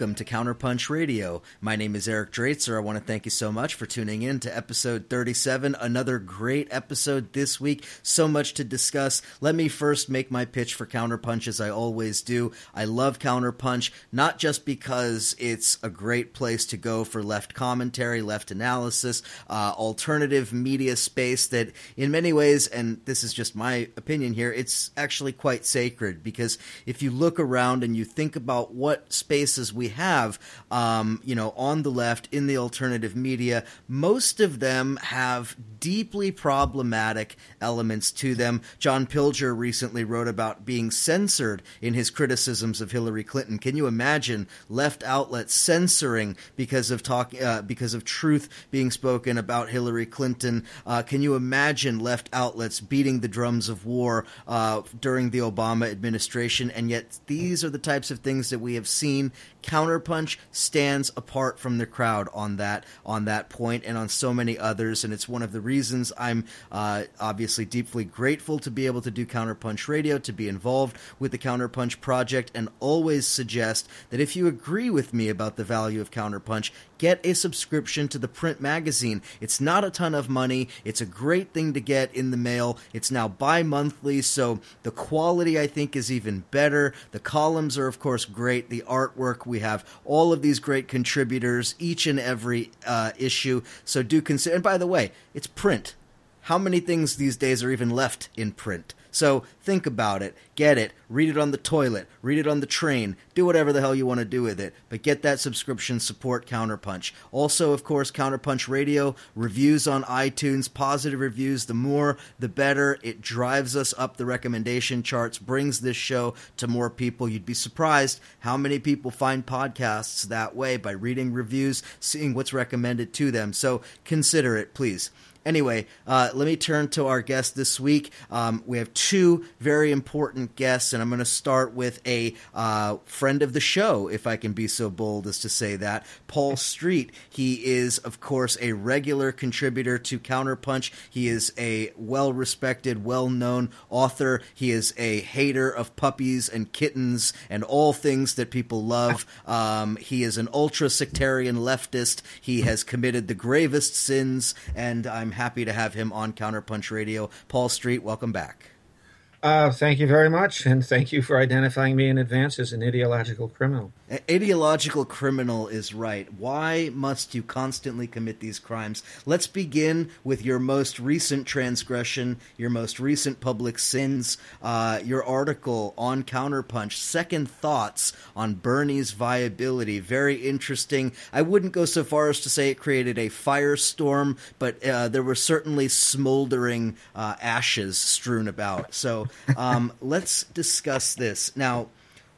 welcome to Counterpunch Radio. My name is Eric Draitser. I want to thank you so much for tuning in to episode 37. Another great episode this week. So much to discuss. Let me first make my pitch for Counterpunch as I always do. I love Counterpunch, not just because it's a great place to go for left commentary, left analysis, uh, alternative media space that, in many ways, and this is just my opinion here, it's actually quite sacred because if you look around and you think about what spaces we have, um, you know, on the left in the alternative media, most of them have deeply problematic elements to them. John Pilger recently wrote about being censored in his criticisms of Hillary Clinton. Can you imagine left outlets censoring because of talk uh, because of truth being spoken about Hillary Clinton? Uh, can you imagine left outlets beating the drums of war uh, during the Obama administration? And yet, these are the types of things that we have seen Counterpunch stands apart from the crowd on that on that point and on so many others, and it's one of the reasons I'm uh, obviously deeply grateful to be able to do Counterpunch Radio, to be involved with the Counterpunch project, and always suggest that if you agree with me about the value of Counterpunch, get a subscription to the print magazine. It's not a ton of money. It's a great thing to get in the mail. It's now bi-monthly, so the quality I think is even better. The columns are of course great. The artwork we have all of these great contributors each and every uh, issue. So do consider. And by the way, it's print. How many things these days are even left in print? So think about it, get it, read it on the toilet, read it on the train, do whatever the hell you want to do with it, but get that subscription, support Counterpunch. Also, of course, Counterpunch Radio, reviews on iTunes, positive reviews, the more the better. It drives us up the recommendation charts, brings this show to more people. You'd be surprised how many people find podcasts that way by reading reviews, seeing what's recommended to them. So consider it, please. Anyway, uh, let me turn to our guest this week. Um, we have two very important guests, and I'm going to start with a uh, friend of the show, if I can be so bold as to say that, Paul Street. He is, of course, a regular contributor to Counterpunch. He is a well respected, well known author. He is a hater of puppies and kittens and all things that people love. Um, he is an ultra sectarian leftist. He has committed the gravest sins, and I'm I'm happy to have him on Counterpunch Radio. Paul Street, welcome back. Uh, thank you very much, and thank you for identifying me in advance as an ideological criminal. Ideological criminal is right. Why must you constantly commit these crimes? Let's begin with your most recent transgression, your most recent public sins, uh, your article on Counterpunch, Second Thoughts on Bernie's Viability. Very interesting. I wouldn't go so far as to say it created a firestorm, but uh, there were certainly smoldering uh, ashes strewn about. So um, let's discuss this. Now,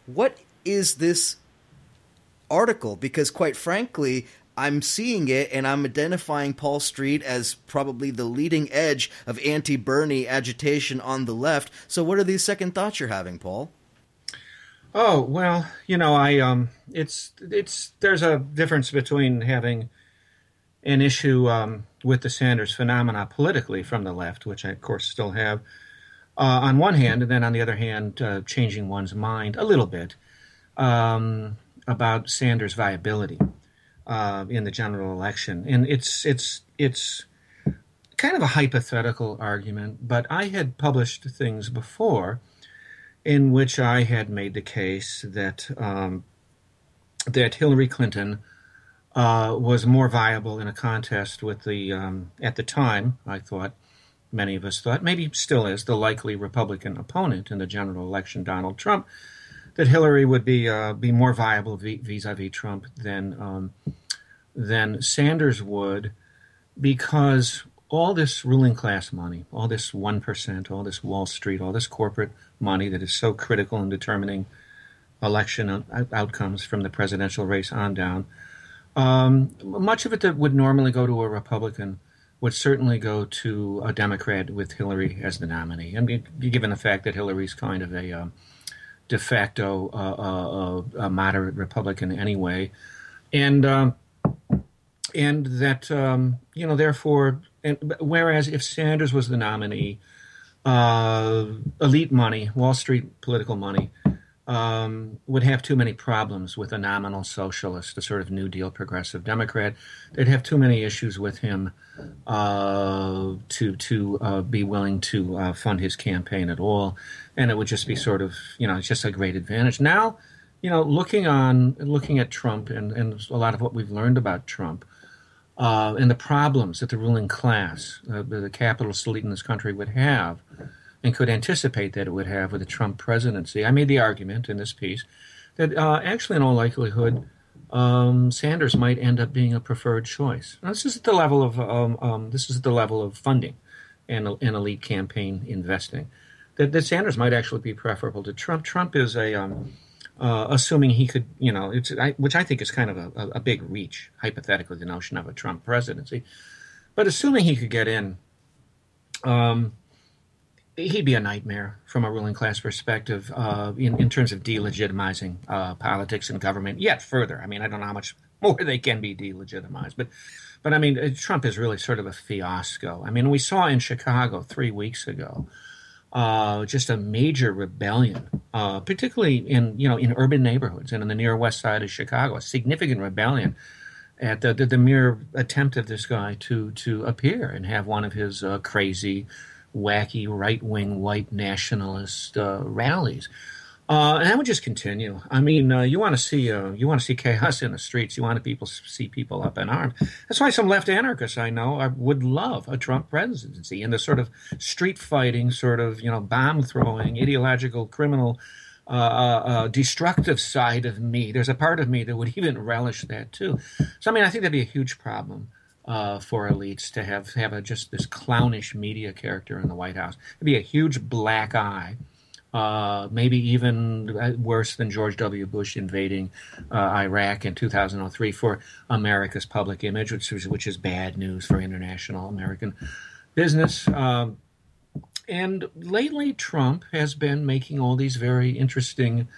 what is this article? Because, quite frankly, I'm seeing it and I'm identifying Paul Street as probably the leading edge of anti Bernie agitation on the left. So, what are these second thoughts you're having, Paul? Oh well, you know, I um, it's it's there's a difference between having an issue um, with the Sanders phenomena politically from the left, which I of course still have, uh, on one hand, and then on the other hand, uh, changing one's mind a little bit um, about Sanders' viability uh, in the general election. And it's it's it's kind of a hypothetical argument, but I had published things before in which I had made the case that um, that Hillary Clinton. Uh, was more viable in a contest with the um, at the time I thought many of us thought, maybe still is, the likely Republican opponent in the general election, Donald Trump, that Hillary would be uh, be more viable vis-a-vis Trump than um, than Sanders would, because all this ruling class money, all this one percent, all this Wall Street, all this corporate money that is so critical in determining election outcomes from the presidential race on down, um, much of it that would normally go to a Republican would certainly go to a Democrat with Hillary as the nominee. Mean, given the fact that Hillary's kind of a um, de facto uh, uh, uh, moderate Republican anyway, and um, and that um, you know, therefore, and, whereas if Sanders was the nominee, uh, elite money, Wall Street political money, um, would have too many problems with a nominal socialist, a sort of New Deal progressive Democrat. They'd have too many issues with him uh, to to uh, be willing to uh, fund his campaign at all, and it would just be sort of you know it's just a great advantage. Now, you know, looking on looking at Trump and and a lot of what we've learned about Trump. Uh, and the problems that the ruling class, uh, the capitalist elite in this country, would have, and could anticipate that it would have with a Trump presidency. I made the argument in this piece that uh, actually, in all likelihood, um, Sanders might end up being a preferred choice. Now, this is at the level of um, um, this is at the level of funding and, and elite campaign investing. That, that, Sanders might actually be preferable to Trump. Trump is a um, uh, assuming he could, you know, I, which I think is kind of a, a, a big reach hypothetically the notion of a Trump presidency, but assuming he could get in. Um, he'd be a nightmare from a ruling class perspective uh, in, in terms of delegitimizing uh, politics and government yet further. I mean, I don't know how much more they can be delegitimized, but but I mean, uh, Trump is really sort of a fiasco. I mean, we saw in Chicago three weeks ago uh, just a major rebellion, uh, particularly in you know in urban neighborhoods and in the near west side of Chicago, a significant rebellion at the, the, the mere attempt of this guy to to appear and have one of his uh, crazy wacky right wing white nationalist uh, rallies. Uh, and that would just continue. I mean, uh, you want to see uh, you want to see chaos in the streets. You want to people see people up in arms. That's why some left anarchists I know would love a Trump presidency and the sort of street fighting, sort of you know bomb throwing, ideological, criminal, uh, uh, uh, destructive side of me. There's a part of me that would even relish that too. So I mean, I think that'd be a huge problem uh, for elites to have have a, just this clownish media character in the White House. It'd be a huge black eye, uh, maybe even worse than George W. Bush invading uh, Iraq in 2003 for America's public image, which is which is bad news for international American business. Um, and lately, Trump has been making all these very interesting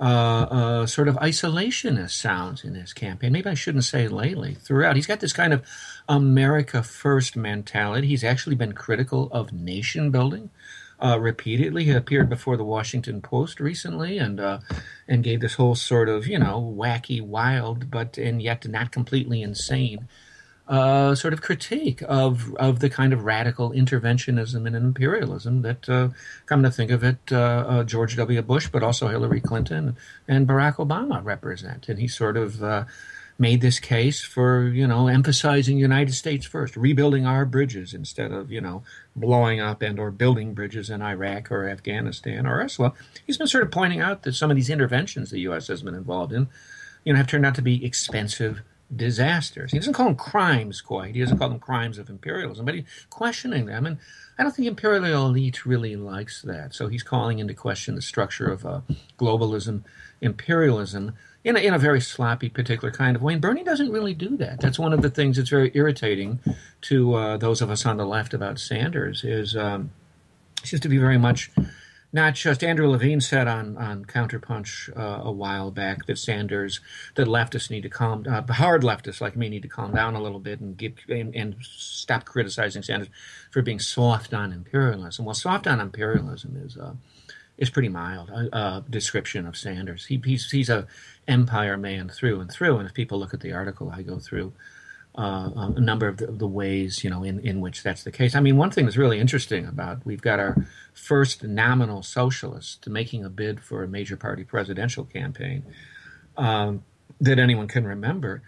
uh, uh, sort of isolationist sounds in his campaign. Maybe I shouldn't say lately. Throughout, he's got this kind of America First mentality. He's actually been critical of nation building. Uh, repeatedly. He appeared before the Washington Post recently and uh, and gave this whole sort of you know wacky, wild, but and yet not completely insane uh, sort of critique of of the kind of radical interventionism and imperialism that, uh, come to think of it, uh, uh George W. Bush, but also Hillary Clinton and Barack Obama represent. And he sort of uh, made this case for you know emphasizing United States first, rebuilding our bridges instead of you know blowing up and or building bridges in Iraq or Afghanistan or elsewhere. He's been sort of pointing out that some of these interventions the U.S. has been involved in, you know, have turned out to be expensive disasters. He doesn't call them crimes quite. He doesn't call them crimes of imperialism, but he's questioning them. And I don't think imperial elite really likes that. So he's calling into question the structure of uh, globalism, imperialism, in a, in a very sloppy, particular kind of way. And Bernie doesn't really do that. That's one of the things that's very irritating to uh, those of us on the left about Sanders is um, seems to be very much not just Andrew Levine said on on Counterpunch uh, a while back that Sanders that leftists need to calm uh, hard leftists like me need to calm down a little bit and get and, and, stop criticizing Sanders for being soft on imperialism. Well, soft on imperialism is uh, is pretty mild uh, uh, description of Sanders. He, he's he's a empire man through and through. And if people look at the article I go through, uh, a number of the, the, ways you know in, in which that's the case. I mean, one thing that's really interesting about we've got our first nominal socialist making a bid for a major party presidential campaign um, that anyone can remember.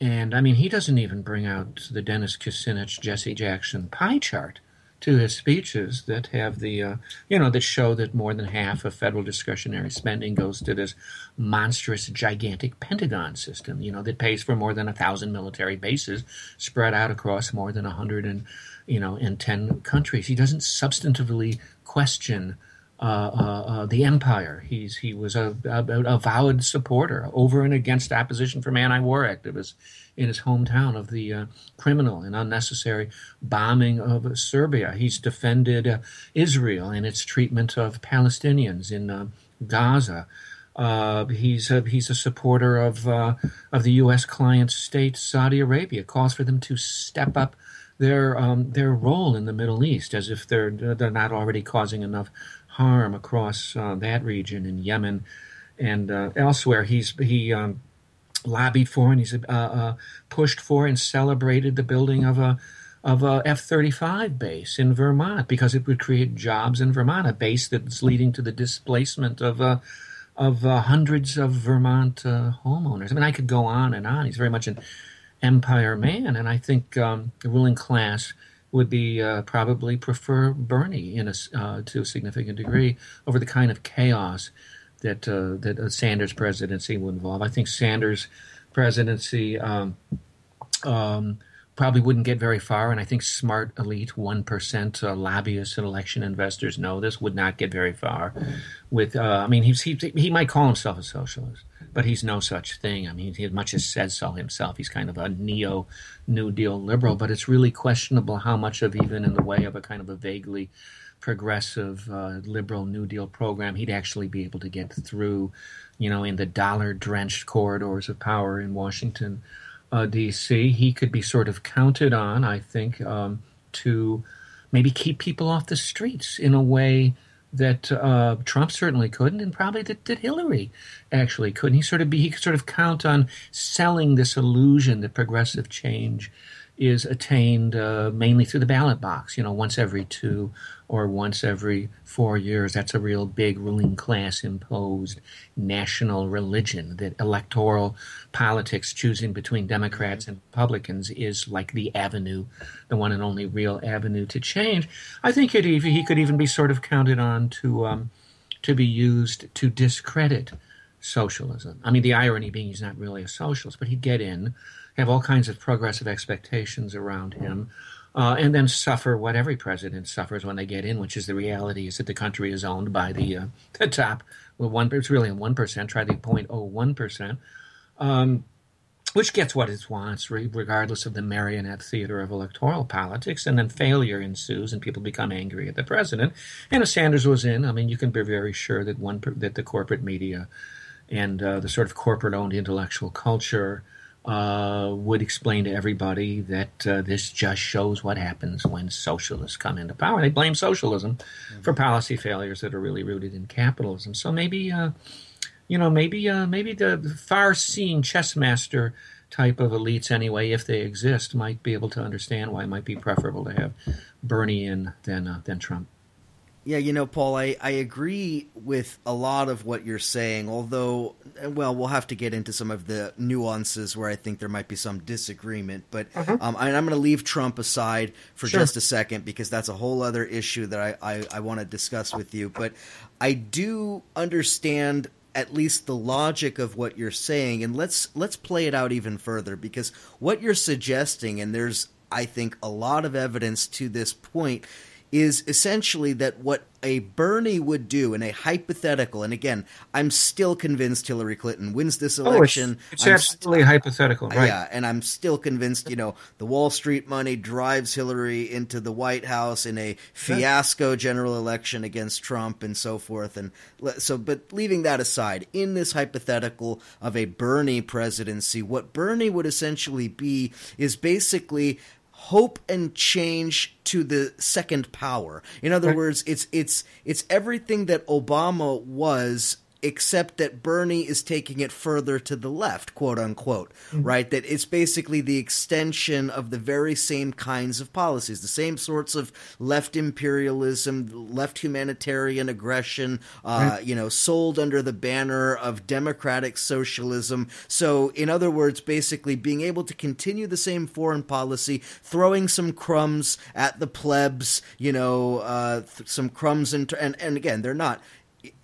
And I mean, he doesn't even bring out the Dennis Kucinich, Jesse Jackson pie chart to his speeches that have the, uh, you know, that show that more than half of federal discretionary spending goes to this monstrous, gigantic Pentagon system, you know, that pays for more than a thousand military bases spread out across more than a hundred and, you know, in ten countries. He doesn't substantively question. Uh, uh, uh, the empire. He's he was a, a, a, vowed supporter over and against opposition from anti-war activists in his hometown of the uh, criminal and unnecessary bombing of Serbia. He's defended uh, Israel and its treatment of Palestinians in uh, Gaza. Uh, he's a, he's a supporter of uh, of the U.S. client state Saudi Arabia. Calls for them to step up their um, their role in the Middle East, as if they're they're not already causing enough harm across uh, that region in Yemen and uh, elsewhere. He's he um, lobbied for and he's uh, uh, pushed for and celebrated the building of a of a F-35 base in Vermont because it would create jobs in Vermont, a base that's leading to the displacement of uh, of uh, hundreds of Vermont uh, homeowners. I mean, I could go on and on. He's very much an empire man, and I think um, the ruling class would be uh, probably prefer Bernie in a, to a significant degree over the kind of chaos that uh, that a Sanders presidency would involve. I think Sanders presidency um, um, probably wouldn't get very far, and I think smart elite one percent uh, lobbyists and election investors know this would not get very far. With uh, I mean, he's, he he might call himself a socialist, but he's no such thing. I mean, he as much as says so himself. He's kind of a neo New Deal liberal, but it's really questionable how much of even in the way of a kind of a vaguely progressive uh, liberal New Deal program he'd actually be able to get through, you know, in the dollar drenched corridors of power in Washington, uh, D.C. He could be sort of counted on, I think, um, to maybe keep people off the streets in a way that uh, Trump certainly couldn't, and probably that, that Hillary actually couldn't. He sort of be he could sort of count on selling this illusion that progressive change is attained uh, mainly through the ballot box. You know, once every two or once every four years. That's a real big ruling class imposed national religion that electoral politics, choosing between Democrats and Republicans, is like the avenue, the one and only real avenue to change. I think it, he could even be sort of counted on to um, to be used to discredit socialism. I mean, the irony being he's not really a socialist, but he'd get in, have all kinds of progressive expectations around him uh, and then suffer what every president suffers when they get in, which is the reality is that the country is owned by the uh, the top. Well, one it's really one percent. Try the 0.01 percent, um, which gets what it wants, regardless of the marionette theater of electoral politics. And then failure ensues, and people become angry at the president. And if Sanders was in, I mean, you can be very sure that one that the corporate media and uh, the sort of corporate-owned intellectual culture uh, would explain to everybody that uh, this just shows what happens when socialists come into power. They blame socialism mm-hmm. for policy failures that are really rooted in capitalism. So maybe, uh, you know, maybe uh, maybe the far-seeing chess master type of elites, anyway, if they exist, might be able to understand why it might be preferable to have Bernie in than uh, than Trump. Yeah, you know, Paul, I, I agree with a lot of what you're saying, although, well, we'll have to get into some of the nuances where I think there might be some disagreement. But uh-huh. um, I, am going to leave Trump aside for sure. just a second because that's a whole other issue that I, I, I want to discuss with you. But I do understand at least the logic of what you're saying and let's let's play it out even further because what you're suggesting and there's I think a lot of evidence to this point is essentially that what a Bernie would do in a hypothetical, and again, I'm still convinced Hillary Clinton wins this election. Oh, it's, it's absolutely st- hypothetical, right? Yeah, and I'm still convinced, you know, the Wall Street money drives Hillary into the White House in a fiasco general election against Trump and so forth. And so, but leaving that aside, in this hypothetical of a Bernie presidency, what Bernie would essentially be is basically hope and change to the second power. In other right. words, it's it's it's everything that Obama was except that Bernie is taking it further to the left, quote unquote, mm-hmm. right? That it's basically the extension of the very same kinds of policies, the same sorts of left imperialism, left humanitarian aggression, uh, right. you know, sold under the banner of democratic socialism. So, in other words, basically being able to continue the same foreign policy, throwing some crumbs at the plebs, you know, uh, th- some crumbs, and, and, and again, they're not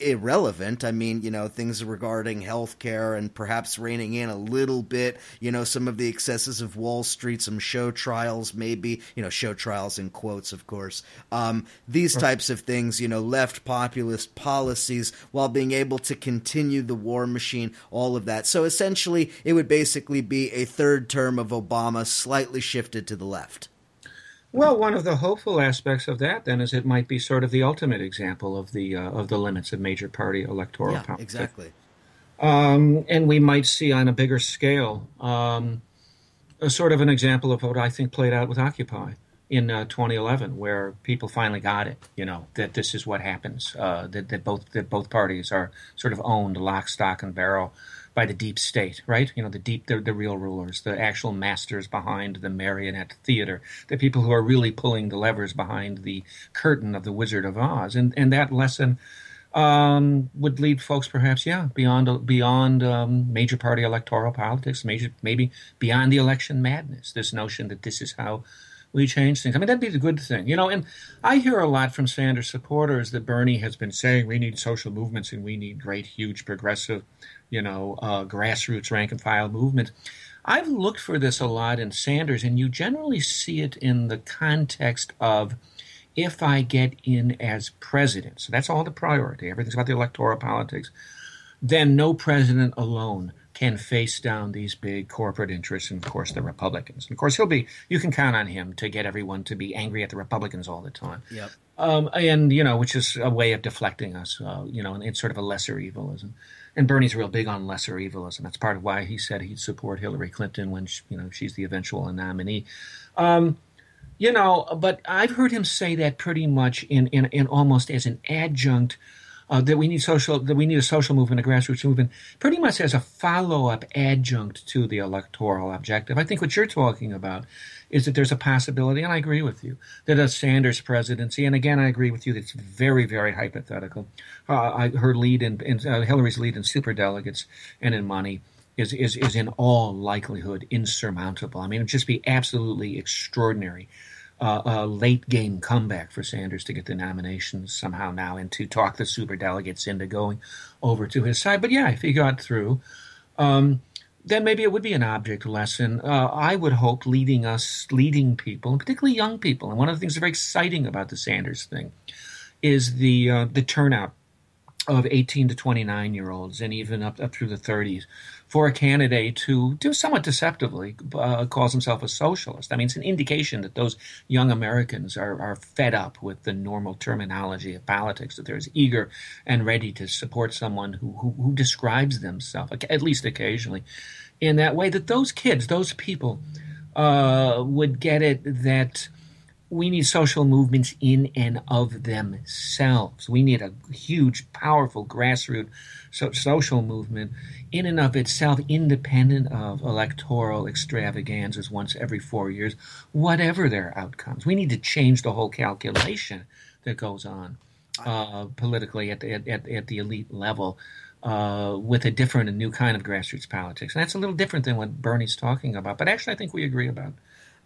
irrelevant. I mean, you know, things regarding healthcare and perhaps reining in a little bit, you know, some of the excesses of Wall Street, some show trials, maybe, you know, show trials in quotes, of course. Um, these types of things, you know, left populist policies while being able to continue the war machine, all of that. So essentially, it would basically be a third term of Obama slightly shifted to the left. Well, one of the hopeful aspects of that then is it might be sort of the ultimate example of the uh, of the limits of major party electoral yeah, politics. Exactly. Um, and we might see on a bigger scale um, a sort of an example of what I think played out with Occupy. in uh, 2011, where people finally got it. You know that this is what happens. Uh, that that both that both parties are sort of owned lock, stock, and barrel by the deep state, right? You know, the deep, the, the real rulers, the actual masters behind the marionette theater, the people who are really pulling the levers behind the curtain of the Wizard of Oz, and and that lesson um, would lead folks perhaps, yeah, beyond beyond um, major party electoral politics, major maybe beyond the election madness. This notion that this is how we change things. I mean, that'd be the good thing, you know. And I hear a lot from Sanders supporters that Bernie has been saying we need social movements and we need great, huge, progressive, you know, uh, grassroots rank and file movement. I've looked for this a lot in Sanders, and you generally see it in the context of if I get in as president. So that's all the priority. Everything's about the electoral politics. Then no president alone can face down these big corporate interests and, of course, the Republicans. And of course, he'll be, you can count on him to get everyone to be angry at the Republicans all the time. Yep. Um, and, you know, which is a way of deflecting us, uh, you know, and it's sort of a lesser evilism. And Bernie's real big on lesser evilism. That's part of why he said he'd support Hillary Clinton when, she, you know, she's the eventual nominee. Um, you know, but I've heard him say that pretty much in, in, in almost as an adjunct uh, that we need social that we need a social movement, a grassroots movement, pretty much as a follow up adjunct to the electoral objective. I think what you're talking about is that there's a possibility, and I agree with you, that a Sanders presidency, and again, I agree with you that it's very, very hypothetical. Uh, her lead in, in uh, Hillary's lead in super delegates and in money is, is, is in all likelihood insurmountable. I mean, it would just be absolutely extraordinary uh, a late game comeback for Sanders to get the nominations somehow now and to talk the super delegates into going over to his side. But yeah, if he got through, um, then maybe it would be an object lesson. Uh, I would hope leading us, leading people, and particularly young people. And one of the things that's very exciting about the Sanders thing is the uh, the turnout of 18 to 29 year olds and even up, up through the 30s for a candidate who, do somewhat deceptively, uh, calls himself a socialist. I mean, it's an indication that those young Americans are, are fed up with the normal terminology of politics, that they're as eager and ready to support someone who, who, who describes themselves, at least occasionally, in that way, that those kids, those people, uh, would get it that we need social movements in and of themselves. We need a huge, powerful grassroots so social movement in and of itself, independent of electoral extravaganzas once every four years, whatever their outcomes. We need to change the whole calculation that goes on uh, politically at the, at, at the elite level. Uh, with a different and new kind of grassroots politics. And that's a little different than what Bernie's talking about. But actually, I think we agree about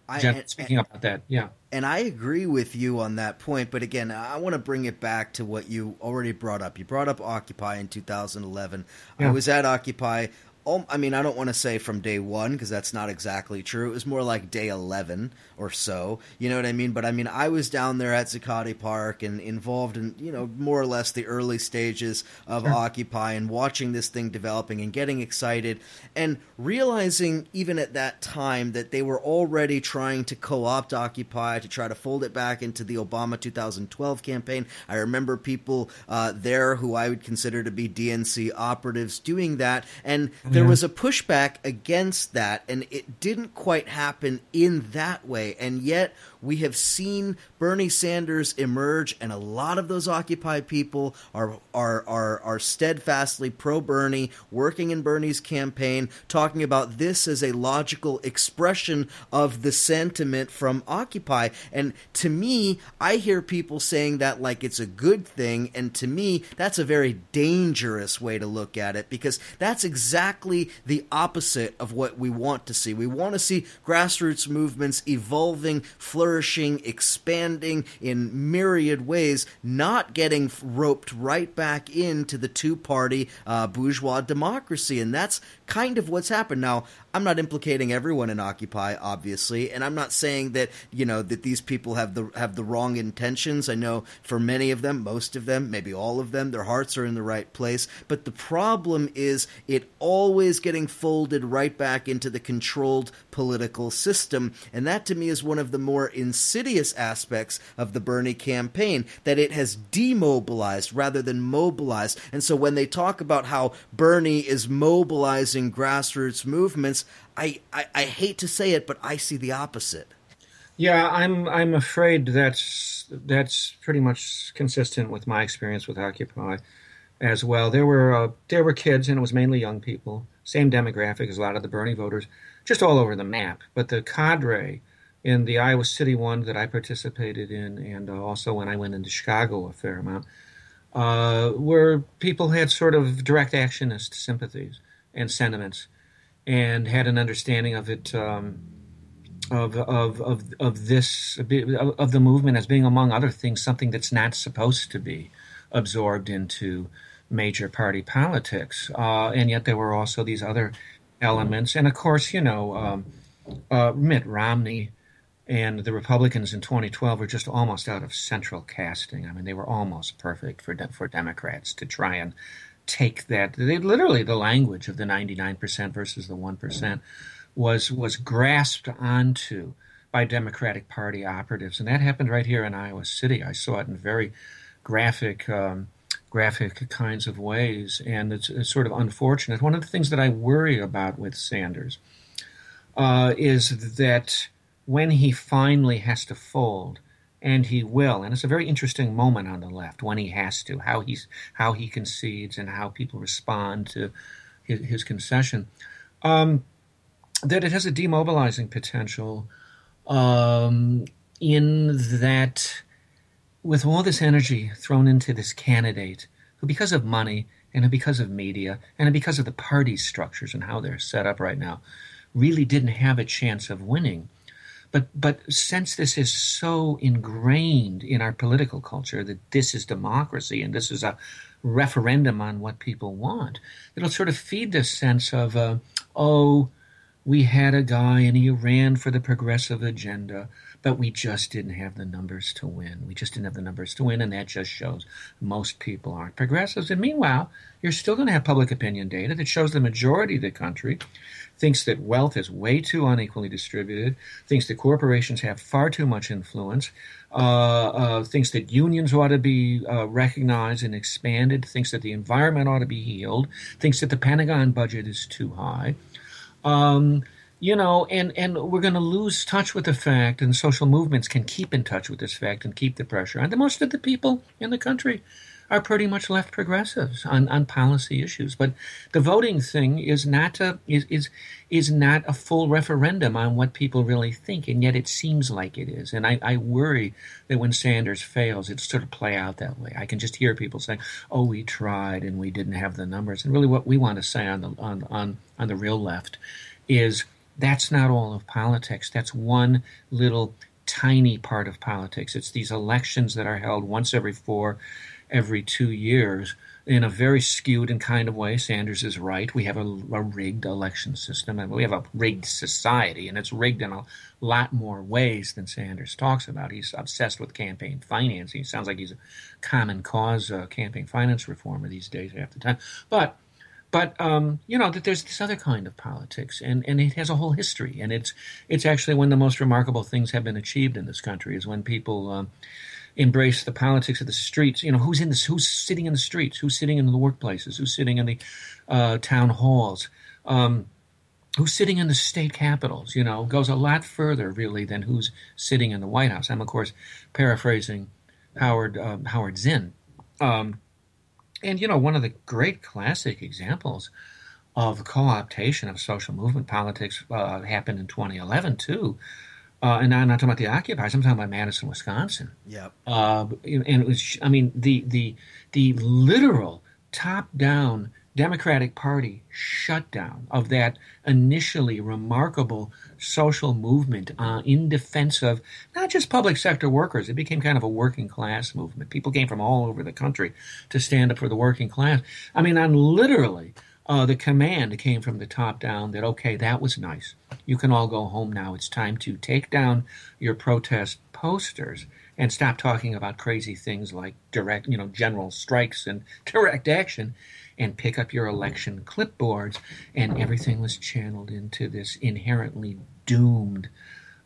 I, and, speaking and, about that. Yeah. And I agree with you on that point. But again, I want to bring it back to what you already brought up. You brought up Occupy in 2011. Yeah. I was at Occupy Oh, I mean, I don't want to say from day one because that's not exactly true. It was more like day 11 or so. You know what I mean? But I mean, I was down there at Zuccotti Park and involved in, you know, more or less the early stages of sure. Occupy and watching this thing developing and getting excited and realizing even at that time that they were already trying to co opt Occupy to try to fold it back into the Obama 2012 campaign. I remember people uh, there who I would consider to be DNC operatives doing that. And there yeah. was a pushback against that, and it didn't quite happen in that way. And yet, we have seen Bernie Sanders emerge, and a lot of those Occupy people are are are, are steadfastly pro Bernie, working in Bernie's campaign, talking about this as a logical expression of the sentiment from Occupy. And to me, I hear people saying that like it's a good thing, and to me, that's a very dangerous way to look at it because that's exactly the opposite of what we want to see. We want to see grassroots movements evolving, flourishing flourishing, expanding in myriad ways, not getting roped right back into the two party uh, bourgeois democracy. And that's kind of what's happened. Now, I'm not implicating everyone in Occupy, obviously, and I'm not saying that you know that these people have the have the wrong intentions. I know for many of them, most of them, maybe all of them, their hearts are in the right place. But the problem is it always getting folded right back into the controlled political system, and that to me is one of the more insidious aspects of the Bernie campaign. That it has demobilized rather than mobilized, and so when they talk about how Bernie is mobilizing grassroots movements I, I, I hate to say it, but I see the opposite. Yeah, I'm I'm afraid that's that's pretty much consistent with my experience with Occupy as well. There were uh, there were kids, and it was mainly young people, same demographic as a lot of the Bernie voters, just all over the map. But the cadre in the Iowa City one that I participated in, and uh, also when I went into Chicago a fair amount, uh, where people had sort of direct actionist sympathies and sentiments, and had an understanding of it. Um, of, of, of, of this of the movement as being among other things something that's not supposed to be absorbed into major party politics uh, and yet there were also these other elements and of course you know um, uh, Mitt Romney and the Republicans in 2012 were just almost out of central casting. I mean, they were almost perfect for de- for Democrats to try and take that. They literally the language of the 99% versus the one percent was was grasped onto by Democratic Party operatives, and that happened right here in Iowa City. I saw it in very graphic. Um, graphic kinds of ways, and it's, it's, sort of unfortunate. One of the things that I worry about with Sanders uh, is that when he finally has to fold, and he will, and it's a very interesting moment on the left when he has to, how he's how he concedes and how people respond to his, his concession. Um, that it has a demobilizing potential um, in that with all this energy thrown into this candidate who because of money and because of media and because of the party structures and how they're set up right now really didn't have a chance of winning but but since this is so ingrained in our political culture that this is democracy and this is a referendum on what people want it'll sort of feed this sense of uh, oh we had a guy and he ran for the progressive agenda, but we just didn't have the numbers to win. We just didn't have the numbers to win, and that just shows most people aren't progressives. And meanwhile, you're still going to have public opinion data that shows the majority of the country thinks that wealth is way too unequally distributed, thinks that corporations have far too much influence, uh, uh, thinks that unions ought to be uh, recognized and expanded, thinks that the environment ought to be healed, thinks that the Pentagon budget is too high um, you know, and, and we're going to lose touch with the fact, and social movements can keep in touch with this fact and keep the pressure. And the, most of the people in the country are pretty much left progressives on, on policy issues. But the voting thing is not a is, is is not a full referendum on what people really think, and yet it seems like it is. And I, I worry that when Sanders fails, it sort of play out that way. I can just hear people saying, "Oh, we tried and we didn't have the numbers." And really, what we want to say on the on on on the real left is that's not all of politics. That's one little tiny part of politics. It's these elections that are held once every four, every two years in a very skewed and kind of way. Sanders is right. We have a, a, rigged election system and we have a rigged society, and it's rigged in a lot more ways than Sanders talks about. He's obsessed with campaign financing. He sounds like he's a common cause uh, campaign finance reformer these days half the time. But but um, you know that there's this other kind of politics, and, and it has a whole history, and it's it's actually one of the most remarkable things have been achieved in this country is when people um, embrace the politics of the streets. You know, who's in this? Who's sitting in the streets? Who's sitting in the workplaces? Who's sitting in the uh, town halls? Um, who's sitting in the state capitals? You know, goes a lot further really than who's sitting in the White House. I'm of course paraphrasing Howard uh, Howard Zinn. Um, and you know, one of the great classic examples of co-optation of social movement politics uh, happened in 2011 too. Uh, and I'm not talking about the occupiers. I'm talking about Madison, Wisconsin. Yeah. Uh, and it was, I mean, the the the literal top-down Democratic Party shutdown of that initially remarkable social movement uh, in defense of not just public sector workers. It became kind of a working class movement. People came from all over the country to stand up for the working class. I mean, on literally uh, the command came from the top down that, okay, that was nice. You can all go home now. It's time to take down your protest posters and stop talking about crazy things like direct, you know, general strikes and direct action and pick up your election clipboards, and everything was channeled into this inherently doomed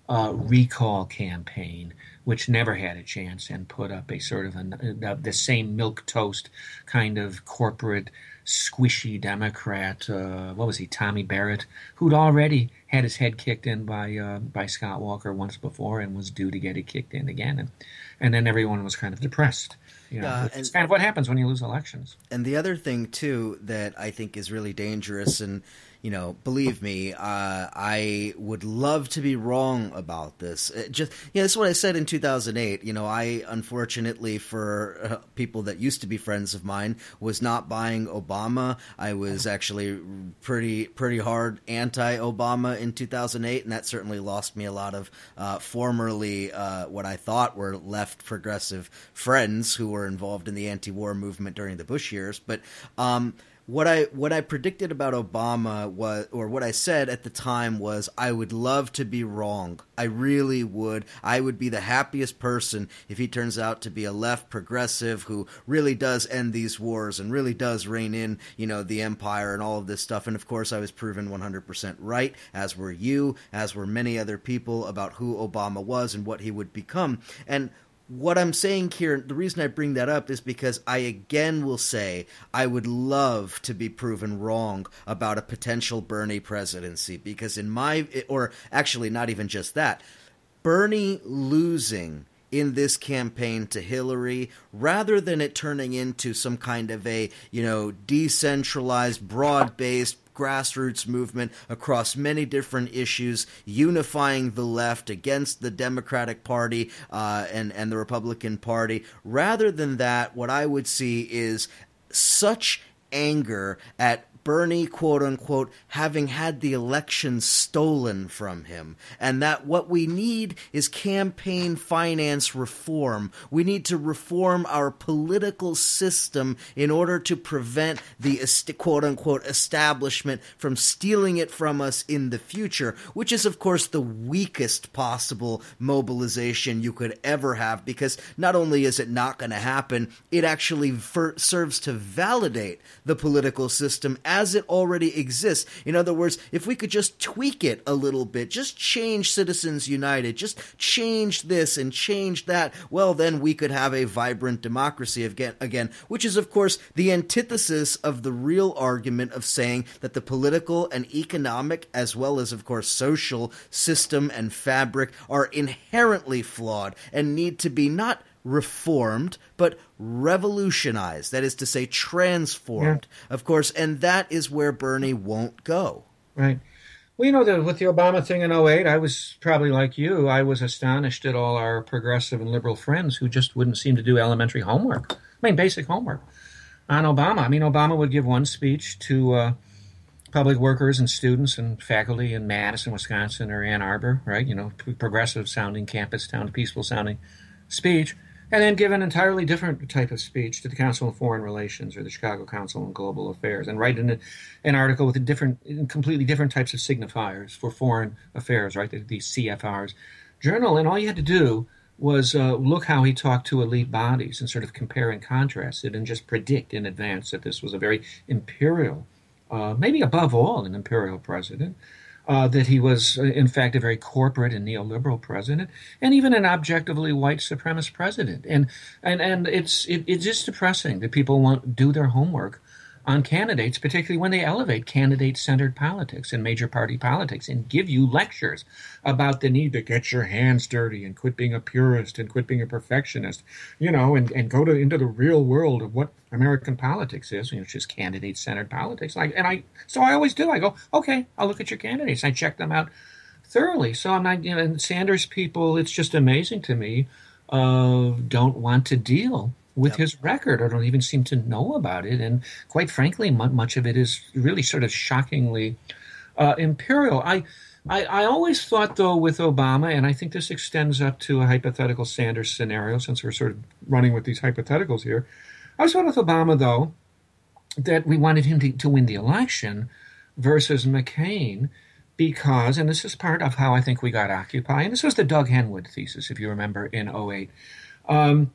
uh, recall campaign, which never had a chance and put up a sort of a, the same milk toast kind of corporate squishy Democrat. Uh, what was he, Tommy Barrett, who'd already had his head kicked in by uh, by Scott Walker once before and was due to get it kicked in again, and and then everyone was kind of depressed. You know, yeah, it's kind of what happens when you lose elections. And the other thing too that I think is really dangerous and you know, believe me, uh, I would love to be wrong about this. It just, yeah, this is what I said in 2008. You know, I unfortunately, for uh, people that used to be friends of mine, was not buying Obama. I was actually pretty, pretty hard anti-Obama in 2008, and that certainly lost me a lot of uh, formerly uh, what I thought were left progressive friends who were involved in the anti-war movement during the Bush years. But um, what I what I predicted about Obama was, or what I said at the time was, I would love to be wrong. I really would. I would be the happiest person if he turns out to be a left progressive who really does end these wars and really does rein in, you know, the empire and all of this stuff. And of course, I was proven 100% right, as were you, as were many other people about who Obama was and what he would become. And what I'm saying here, the reason I bring that up is because I again will say I would love to be proven wrong about a potential Bernie presidency because in my or actually not even just that, Bernie losing in this campaign to Hillary rather than it turning into some kind of a, you know, decentralized, broad-based grassroots movement across many different issues, unifying the left against the Democratic Party uh, and and the Republican Party. Rather than that, what I would see is such anger at Bernie, quote unquote, having had the election stolen from him, and that what we need is campaign finance reform. We need to reform our political system in order to prevent the quote unquote establishment from stealing it from us in the future, which is, of course, the weakest possible mobilization you could ever have because not only is it not going to happen, it actually ver- serves to validate the political system as it already exists. In other words, if we could just tweak it a little bit, just change Citizens United, just change this and change that, well, then we could have a vibrant democracy again which is, of course, the antithesis of the real argument of saying that the political and economic, as well as, of course, social system and fabric are inherently flawed and need to be not reformed, but revolutionized. That is to say, transformed, yeah. of course, and that is where Bernie won't go. Right. Well, you know, the, with the Obama thing in 08, I was probably like you. I was astonished at all our progressive and liberal friends who just wouldn't seem to do elementary homework. I mean, basic homework on Obama. I mean, Obama would give one speech to uh, public workers and students and faculty in Madison, Wisconsin, or Ann Arbor, right? You know, progressive sounding campus town, peaceful sounding speech and then give an entirely different type of speech to the Council on Foreign Relations or the Chicago Council on Global Affairs, and write an, an article with a different, completely different types of signifiers for foreign affairs, right? These CFRs journal, and all you had to do was uh, look how he talked to elite bodies and sort of compare and contrast it, and just predict in advance that this was a very imperial, uh, maybe above all, an imperial president uh, that he was, uh, in fact, a very corporate and neoliberal president, and even an objectively white supremacist president. And and and it's it, it's just depressing that people won't do their homework on candidates, particularly when they elevate candidate centered politics and major party politics and give you lectures about the need to get your hands dirty and quit being a purist and quit being a perfectionist, you know, and, and go to into the real world of what American politics is, which is candidate centered politics. Like, and I, so I always do. I go, okay, I'll look at your candidates. I check them out thoroughly. So I'm not, you know, and Sanders people, it's just amazing to me, uh, don't want to deal with yep. his record or don't even seem to know about it. And quite frankly, much of it is really sort of shockingly uh, imperial. I, I, I, always thought, though, with Obama, and I think this extends up to a hypothetical Sanders scenario, since we're sort of running with these hypotheticals here. I was thought with Obama, though, that we wanted him to, to win the election versus McCain because, and this is part of how I think we got Occupy, and this was the Doug Henwood thesis, if you remember, in 08. Um,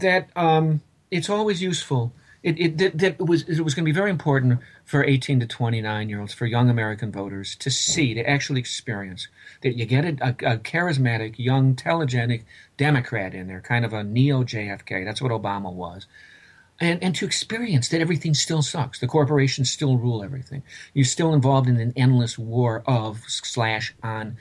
that um, it's always useful it, it that, that was it was going to be very important for 18 to 29 year olds, for young American voters to see, to actually experience that you get a, a, a charismatic, young, telegenic Democrat in there, kind of a neo JFK. That's what Obama was. And, and to experience that everything still sucks. The corporations still rule everything. You're still involved in an endless war of slash on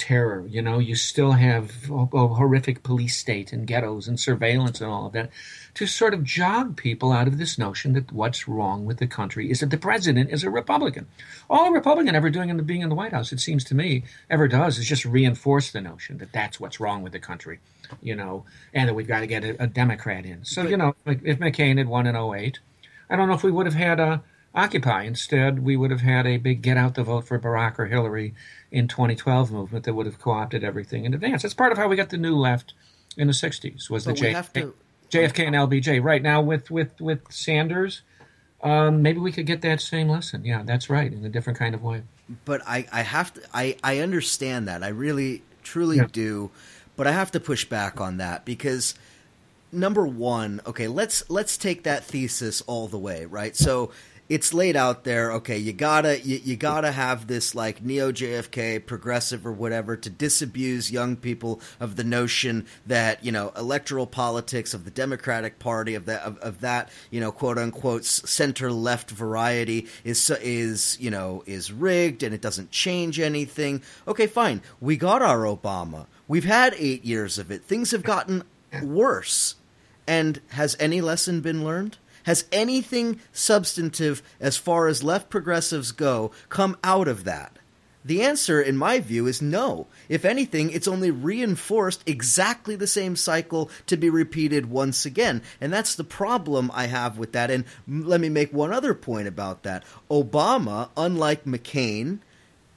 terror. You know, you still have a, a horrific police state and ghettos and surveillance and all of that to sort of jog people out of this notion that what's wrong with the country is that the president is a Republican. All a Republican ever doing in the, being in the White House, it seems to me, ever does is just reinforce the notion that that's what's wrong with the country, you know, and that we've got to get a, a Democrat in. So, you know, if McCain had won in 08, I don't know if we would have had a Occupy. Instead, we would have had a big get out the vote for Barack or Hillary in 2012 movement that would have co-opted everything in advance. That's part of how we got the new left in the 60s was but the J- to, JFK and LBJ. Right now with with with Sanders, um, maybe we could get that same lesson. Yeah, that's right, in a different kind of way. But I, I have to. I, I understand that. I really, truly yeah. do. But I have to push back on that because number one, okay, let's let's take that thesis all the way, right? So it's laid out there. Okay, you gotta you, you gotta have this like neo JFK progressive or whatever to disabuse young people of the notion that you know electoral politics of the Democratic Party of that of, of that you know quote unquote center left variety is is you know is rigged and it doesn't change anything. Okay, fine. We got our Obama. We've had eight years of it. Things have gotten worse. And has any lesson been learned? Has anything substantive as far as left progressives go come out of that? The answer, in my view, is no. If anything, it's only reinforced exactly the same cycle to be repeated once again. And that's the problem I have with that. And let me make one other point about that. Obama, unlike McCain,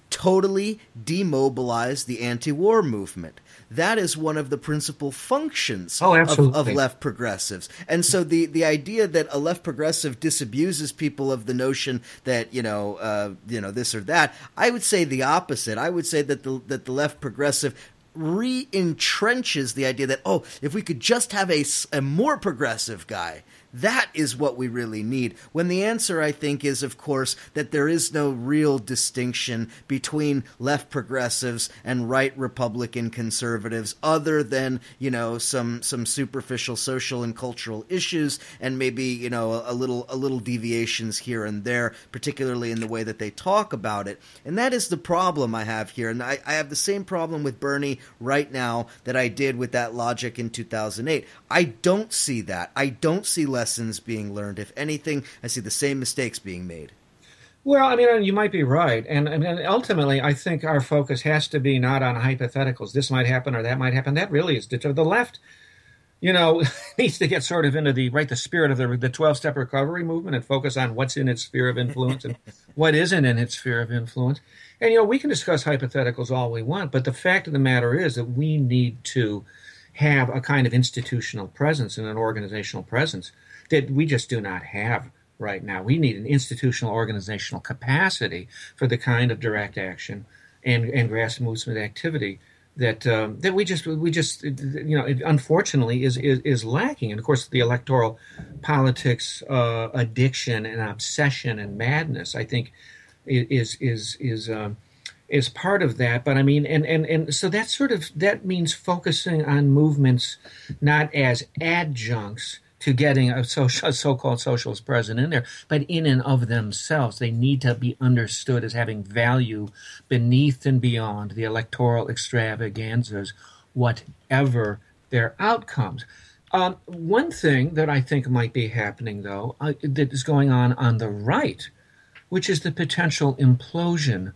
totally demobilized the anti war movement that is one of the principal functions oh, of, of, left progressives. And so the, the idea that a left progressive disabuses people of the notion that, you know, uh, you know, this or that, I would say the opposite. I would say that the, that the left progressive re-entrenches the idea that oh if we could just have a, a more progressive guy that is what we really need. When the answer, I think, is, of course, that there is no real distinction between left progressives and right Republican conservatives, other than you know some some superficial social and cultural issues, and maybe you know a, a little a little deviations here and there, particularly in the way that they talk about it. And that is the problem I have here. And I, I have the same problem with Bernie right now that I did with that logic in 2008. I don't see that. I don't see left lessons being learned. If anything, I see the same mistakes being made. Well, I mean, uh, you might be right, and, and ultimately, I think our focus has to be not on hypotheticals. This might happen or that might happen. That really is the left. You know, needs to get sort of into the right the spirit of the the twelve step recovery movement and focus on what's in its sphere of influence and what isn't in its sphere of influence. And you know, we can discuss hypotheticals all we want, but the fact of the matter is that we need to have a kind of institutional presence and an organizational presence that we just do not have right now. We need an institutional organizational capacity for the kind of direct action and, and grassroots activity that um, that we just we just you know unfortunately is, is is lacking and of course the electoral politics uh, addiction and obsession and madness I think is is is um, is part of that but I mean and and and so that sort of that means focusing on movements not as adjuncts to getting a, social, a so-called socialist president in there, but in and of themselves, they need to be understood as having value beneath and beyond the electoral extravaganzas, whatever their outcomes. Um, one thing that I think might be happening, though, uh, that is going on on the right, which is the potential implosion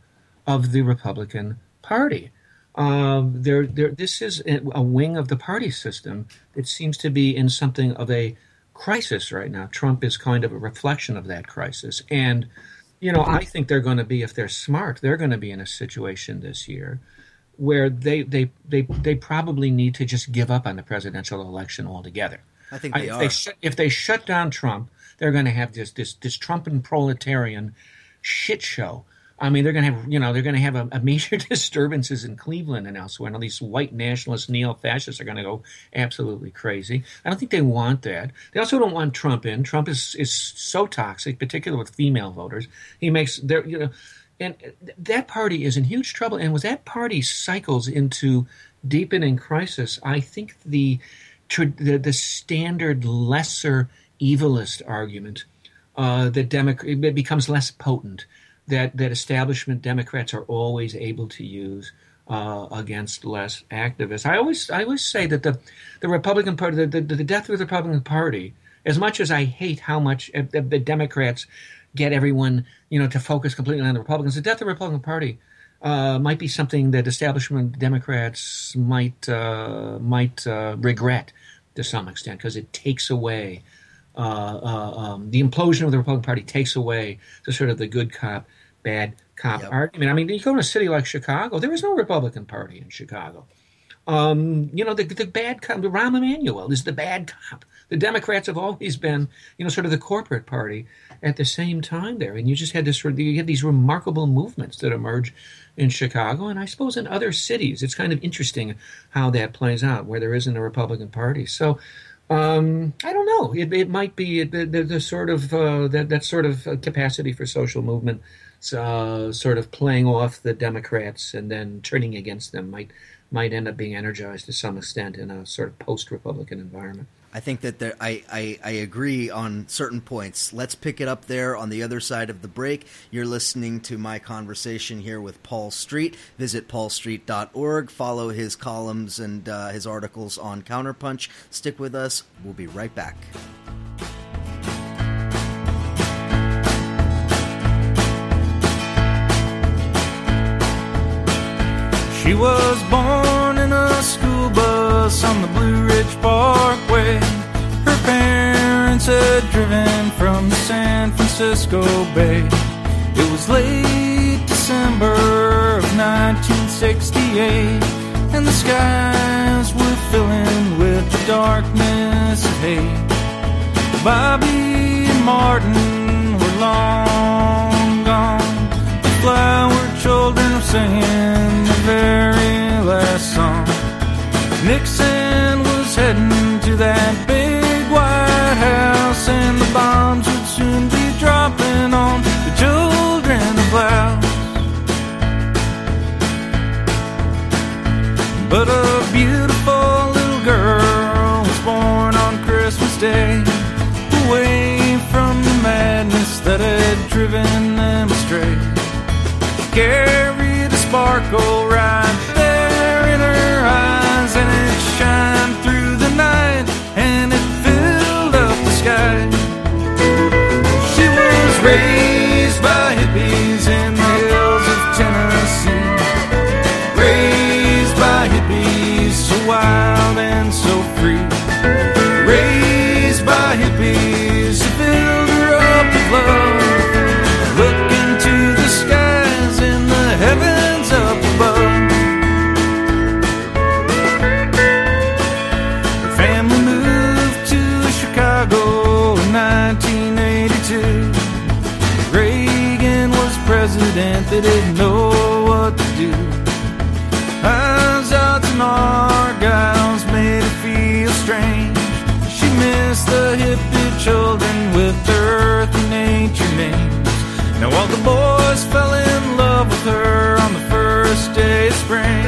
of the Republican Party. Um, there, there, this is a wing of the party system that seems to be in something of a crisis right now. Trump is kind of a reflection of that crisis. And, you know, I think they're going to be, if they're smart, they're going to be in a situation this year where they, they, they, they probably need to just give up on the presidential election altogether. I think they if are. They sh- if they shut down Trump, they're going to have this, this, this Trump and proletarian shit show I mean, they're going to have, you know, they're going to have a, a, major disturbances in Cleveland and elsewhere. And all these white nationalist neo-fascists are going to go absolutely crazy. I don't think they want that. They also don't want Trump in. Trump is is so toxic, particularly with female voters. He makes their, you know, and that party is in huge trouble. And with that party cycles into deepening crisis, I think the the, the standard lesser evilist argument uh, that Democrat becomes less potent that that establishment Democrats are always able to use uh, against less activists. I always I always say that the the Republican Party the, the, the death of the Republican Party, as much as I hate how much uh, the, the, Democrats get everyone you know to focus completely on the Republicans, the death of the Republican Party. Uh, might be something that establishment Democrats might uh, might uh, regret to some extent because it takes away uh, uh, um, the implosion of the Republican Party takes away the sort of the good cop bad cop yep. argument. I mean, you go to a city like Chicago, there is no Republican Party in Chicago. Um, you know, the, the bad cop, the Rahm Emanuel is the bad cop. The Democrats have always been, you know, sort of the corporate party at the same time there. And you just had this, you had these remarkable movements that emerge in Chicago and I suppose in other cities. It's kind of interesting how that plays out where there isn't a Republican Party. So, um, I don't know. It, it might be the, the, the sort of uh, that that sort of capacity for social movement uh, sort of playing off the Democrats and then turning against them might might end up being energized to some extent in a sort of post-Republican environment. I think that there, I, I, I agree on certain points. Let's pick it up there on the other side of the break. You're listening to my conversation here with Paul Street. Visit paulstreet.org. Follow his columns and uh, his articles on Counterpunch. Stick with us. We'll be right back. She was born in a school bus on the Blue Ridge Parkway. Her parents had driven from the San Francisco Bay. It was late December of 1968, and the skies were filling with the darkness of hate. Bobby and Martin were long gone. The flower children were singing very last song. Nixon was heading to that big White House, and the bombs would soon be dropping on the children of Laos. But a beautiful little girl was born on Christmas Day, away from the madness that had driven them astray. Carried sparkle right didn't know what to do. Eyes out and argyles made her feel strange. She missed the hippie children with earth and nature names. Now all the boys fell in love with her on the first day of spring.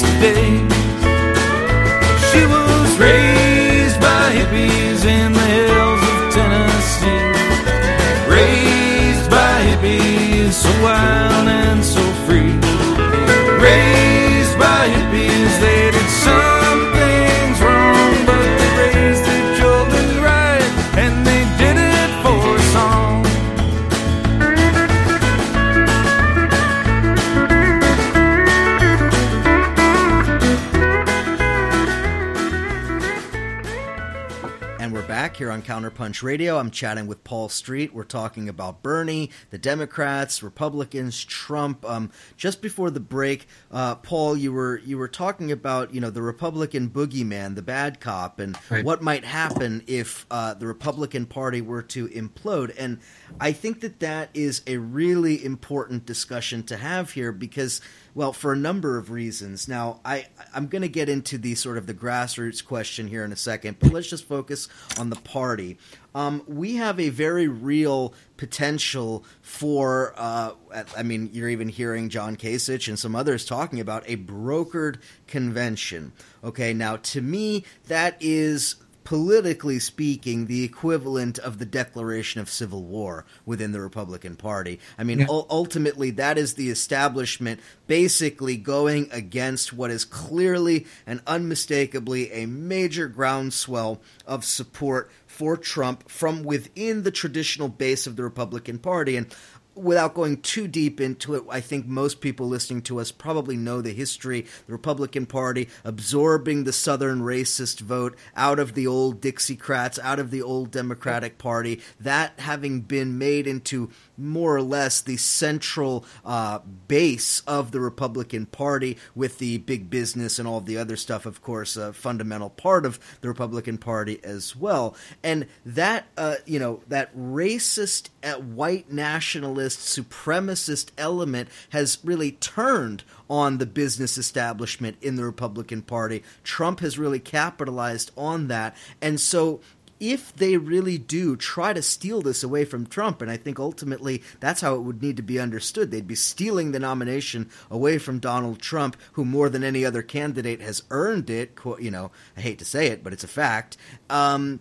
Sunniest Counterpunch Radio. I'm chatting with Paul Street. We're talking about Bernie, the Democrats, Republicans, Trump. Um, just before the break, uh, Paul, you were you were talking about you know the Republican boogeyman, the bad cop, and right. what might happen if uh, the Republican Party were to implode. And I think that that is a really important discussion to have here because well, for a number of reasons. Now, I I'm going to get into the sort of the grassroots question here in a second, but let's just focus on the party. Um, we have a very real potential for. Uh, I mean, you're even hearing John Kasich and some others talking about a brokered convention. Okay, now to me, that is politically speaking, the equivalent of the declaration of civil war within the Republican Party. I mean, yeah. u- ultimately, that is the establishment basically going against what is clearly and unmistakably a major groundswell of support for Trump from within the traditional base of the Republican Party. And without going too deep into it, I think most people listening to us probably know the history. The Republican Party absorbing the Southern racist vote out of the old Dixiecrats, out of the old Democratic Party, that having been made into more or less the central uh, base of the Republican Party, with the big business and all the other stuff, of course, a fundamental part of the Republican Party as well. And that, uh, you know, that racist, uh, white nationalist, supremacist element has really turned on the business establishment in the Republican Party. Trump has really capitalized on that. And so if they really do try to steal this away from Trump, and I think ultimately that's how it would need to be understood, they'd be stealing the nomination away from Donald Trump, who more than any other candidate has earned it. You know, I hate to say it, but it's a fact. Um,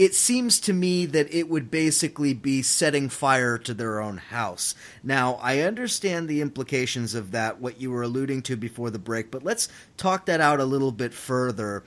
it seems to me that it would basically be setting fire to their own house. Now, I understand the implications of that, what you were alluding to before the break, but let's talk that out a little bit further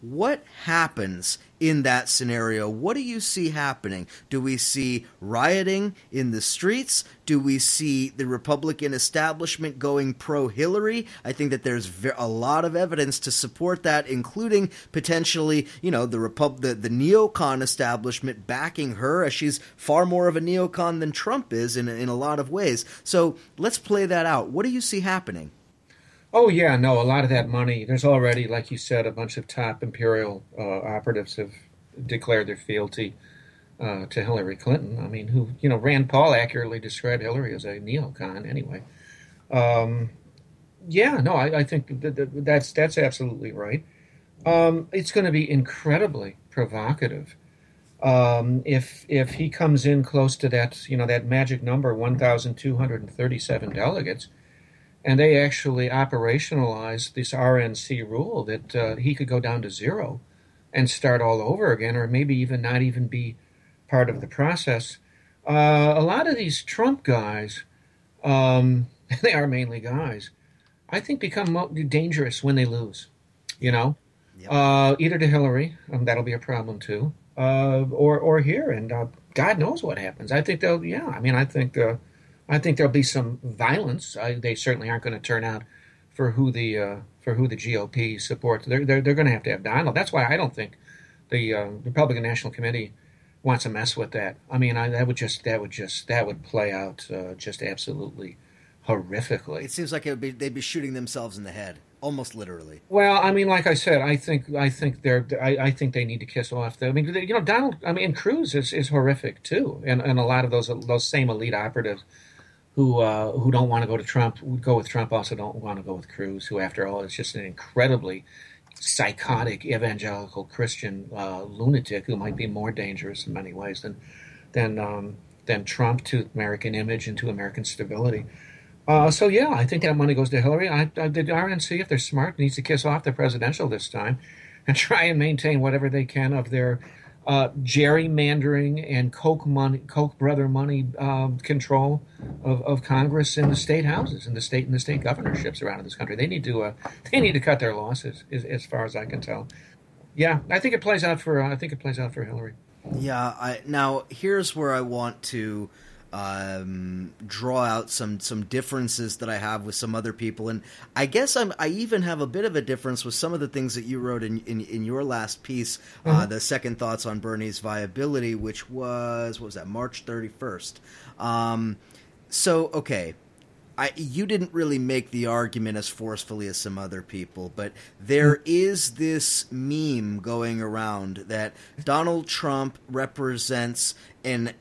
what happens in that scenario? What do you see happening? Do we see rioting in the streets? Do we see the Republican establishment going pro Hillary? I think that there's a lot of evidence to support that, including potentially, you know, the Repub- the, the neocon establishment backing her, as she's far more of a neocon than Trump is in, in a lot of ways. So let's play that out. What do you see happening? Oh yeah, no, a lot of that money. There's already, like you said, a bunch of top imperial uh, operatives have declared their fealty uh, to Hillary Clinton. I mean, who you know, Rand Paul accurately described Hillary as a neocon. Anyway, um, yeah, no, I, I think that, that, that's that's absolutely right. Um, it's going to be incredibly provocative um, if if he comes in close to that, you know, that magic number, one thousand two hundred and thirty-seven delegates and they actually operationalized this RNC rule that uh, he could go down to zero and start all over again, or maybe even not even be part of the process. Uh, a lot of these Trump guys, um, they are mainly guys, I think become dangerous when they lose. You know, yep. uh, either to Hillary, um, that'll be a problem too, uh, or or here, and uh, God knows what happens. I think they'll. Yeah, I mean, I think I think there'll be some violence. I, they certainly aren't going to turn out for who the uh, for who the GOP supports. They're they're, they're going to have to have Donald. That's why I don't think the uh, Republican National Committee wants to mess with that. I mean, I, that would just that would just that would play out uh, just absolutely horrifically. It seems like it would be they'd be shooting themselves in the head almost literally. Well, I mean, like I said, I think I think they're I, I think they need to kiss off. I mean, you know, Donald. I mean, Cruz is, is horrific too, and and a lot of those those same elite operatives who uh, who don't want to go to Trump, go with Trump, also don't want to go with Cruz, who, after all, is just an incredibly psychotic evangelical Christian uh, lunatic who might be more dangerous in many ways than than um, than Trump to American image and to American stability. Uh, so yeah, I think that money goes to Hillary. I, I, the RNC, if they're smart, needs to kiss off the presidential this time and try and maintain whatever they can of their uh, gerrymandering and Koch money, Koch brother money um, control of, of Congress and the state houses and the state and the state governorships around in this country. They need to uh, they need to cut their losses, as, as, far as I can tell. Yeah, I think it plays out for uh, I think it plays out for Hillary. Yeah, I, now here's where I want to um, draw out some some differences that I have with some other people, and I guess I'm I even have a bit of a difference with some of the things that you wrote in in, in your last piece, uh, mm-hmm. uh, the second thoughts on Bernie's viability, which was what was that March thirty first. Um, so okay. I, you didn't really make the argument as forcefully as some other people, but there mm. is this meme going around that Donald Trump represents an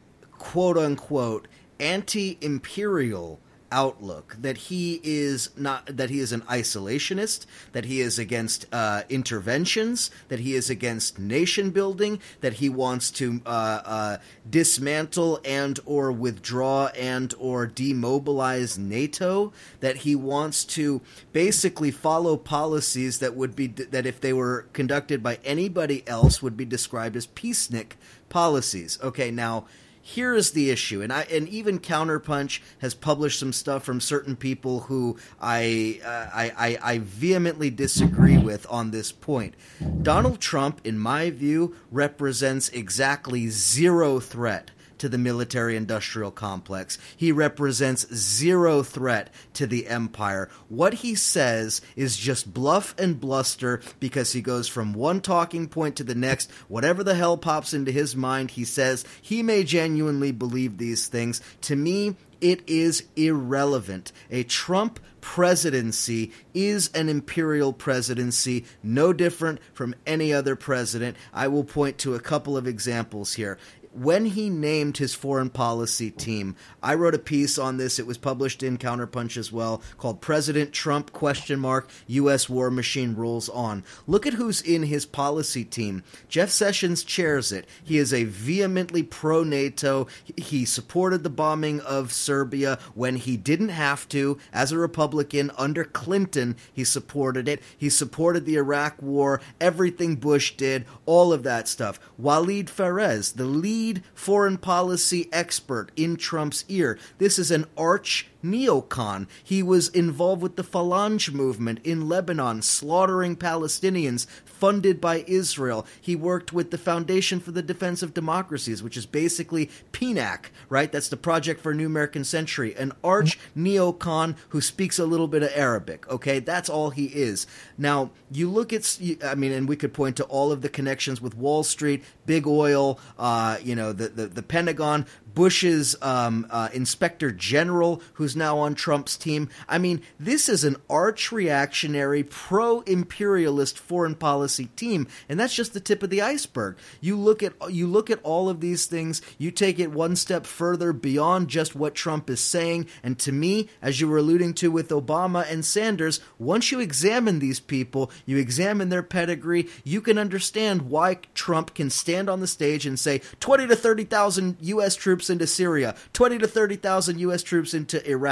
quote unquote anti imperial outlook that he is not that he is an isolationist that he is against uh, interventions that he is against nation building that he wants to uh, uh, dismantle and or withdraw and or demobilize NATO that he wants to basically follow policies that would be that if they were conducted by anybody else would be described as peacenik policies. Okay now here is the issue, and I and even Counterpunch has published some stuff from certain people who I, uh, I, I I vehemently disagree with on this point. Donald Trump, in my view, represents exactly zero threat to the military industrial complex. He represents zero threat to the empire. What he says is just bluff and bluster because he goes from one talking point to the next. Whatever the hell pops into his mind, he says he may genuinely believe these things. To me, it is irrelevant. A Trump presidency is an imperial presidency, no different from any other president. I will point to a couple of examples here when he named his foreign policy team, I wrote a piece on this. It was published in Counterpunch as well, called "President Trump question mark U.S. War Machine Rolls On." Look at who's in his policy team. Jeff Sessions chairs it. He is a vehemently pro NATO. He supported the bombing of Serbia when he didn't have to. As a Republican under Clinton, he supported it. He supported the Iraq War. Everything Bush did, all of that stuff. Walid Phares, the lead lead foreign policy expert in Trump's ear. This is an arch neocon. He was involved with the Falange movement in Lebanon, slaughtering Palestinians, funded by Israel. He worked with the Foundation for the Defense of Democracies, which is basically PNAC, right? That's the Project for a New American Century. An arch neocon who speaks a little bit of Arabic, okay? That's all he is. Now, you look at, I mean, and we could point to all of the connections with Wall Street, big oil, uh, you know, the, the, the Pentagon, Bush's um, uh, inspector general, who's now on Trump's team. I mean, this is an arch reactionary, pro imperialist foreign policy team, and that's just the tip of the iceberg. You look at you look at all of these things. You take it one step further beyond just what Trump is saying, and to me, as you were alluding to with Obama and Sanders, once you examine these people, you examine their pedigree, you can understand why Trump can stand on the stage and say twenty to thirty thousand U.S. troops into Syria, 20 to 30,000 U.S. troops into Iraq,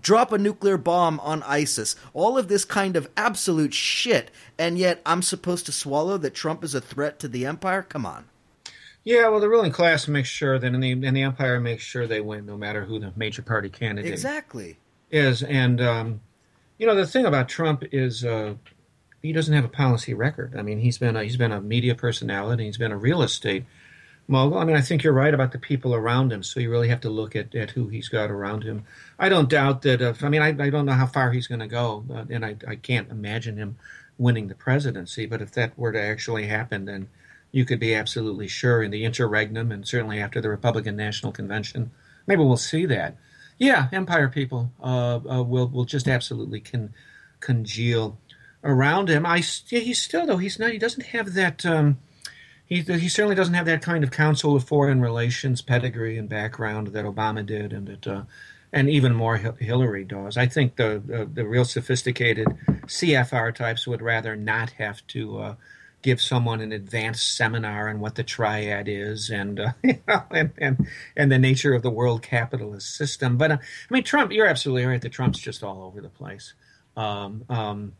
drop a nuclear bomb on ISIS, all of this kind of absolute shit, and yet I'm supposed to swallow that Trump is a threat to the empire? Come on. Yeah, well, the ruling class makes sure that, and the, and the empire makes sure they win, no matter who the major party candidate exactly is. And um, you know, the thing about Trump is uh, he doesn't have a policy record. I mean, he's been a, he's been a media personality, he's been a real estate mogul. I mean, I think you're right about the people around him. So you really have to look at, at who he's got around him. I don't doubt that. If, I mean, I, I don't know how far he's going to go, uh, and I, I can't imagine him winning the presidency. But if that were to actually happen, then you could be absolutely sure in the interregnum and certainly after the Republican National Convention, maybe we'll see that. Yeah, empire people uh, uh, will will just absolutely can congeal around him. I he's still though he's not he doesn't have that. Um, he, he certainly doesn't have that kind of Council of Foreign Relations pedigree and background that Obama did, and that uh, and even more Hillary does. I think the, the, the real sophisticated CFR types would rather not have to uh, give someone an advanced seminar on what the triad is and uh, you know, and, and and the nature of the world capitalist system. But uh, I mean, Trump, you're absolutely right that Trump's just all over the place. Um, um,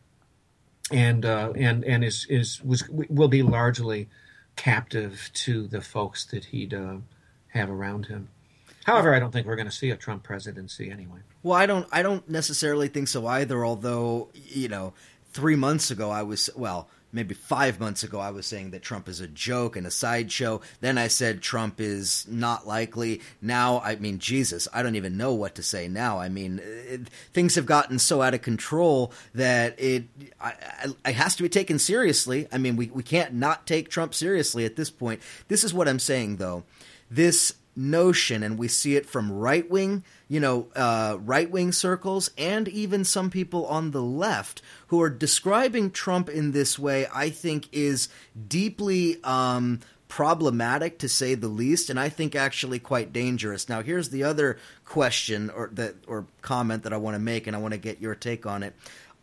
and uh, and and is is was will be largely captive to the folks that he'd uh, have around him. However, I don't think we're going to see a Trump presidency anyway. Well, I don't. I don't necessarily think so either. Although, you know, three months ago I was well maybe five months ago, I was saying that Trump is a joke and a sideshow. Then I said Trump is not likely. Now, I mean, Jesus, I don't even know what to say now. I mean, it, things have gotten so out of control that it, I, I, it has to be taken seriously. I mean, we, we can't not take Trump seriously at this point. This is what I'm saying, though. This notion, and we see it from right wing, you know, uh, right wing circles, and even some people on the left who are describing Trump in this way. I think is deeply. Um, problematic to say the least and i think actually quite dangerous now here's the other question or that or comment that i want to make and i want to get your take on it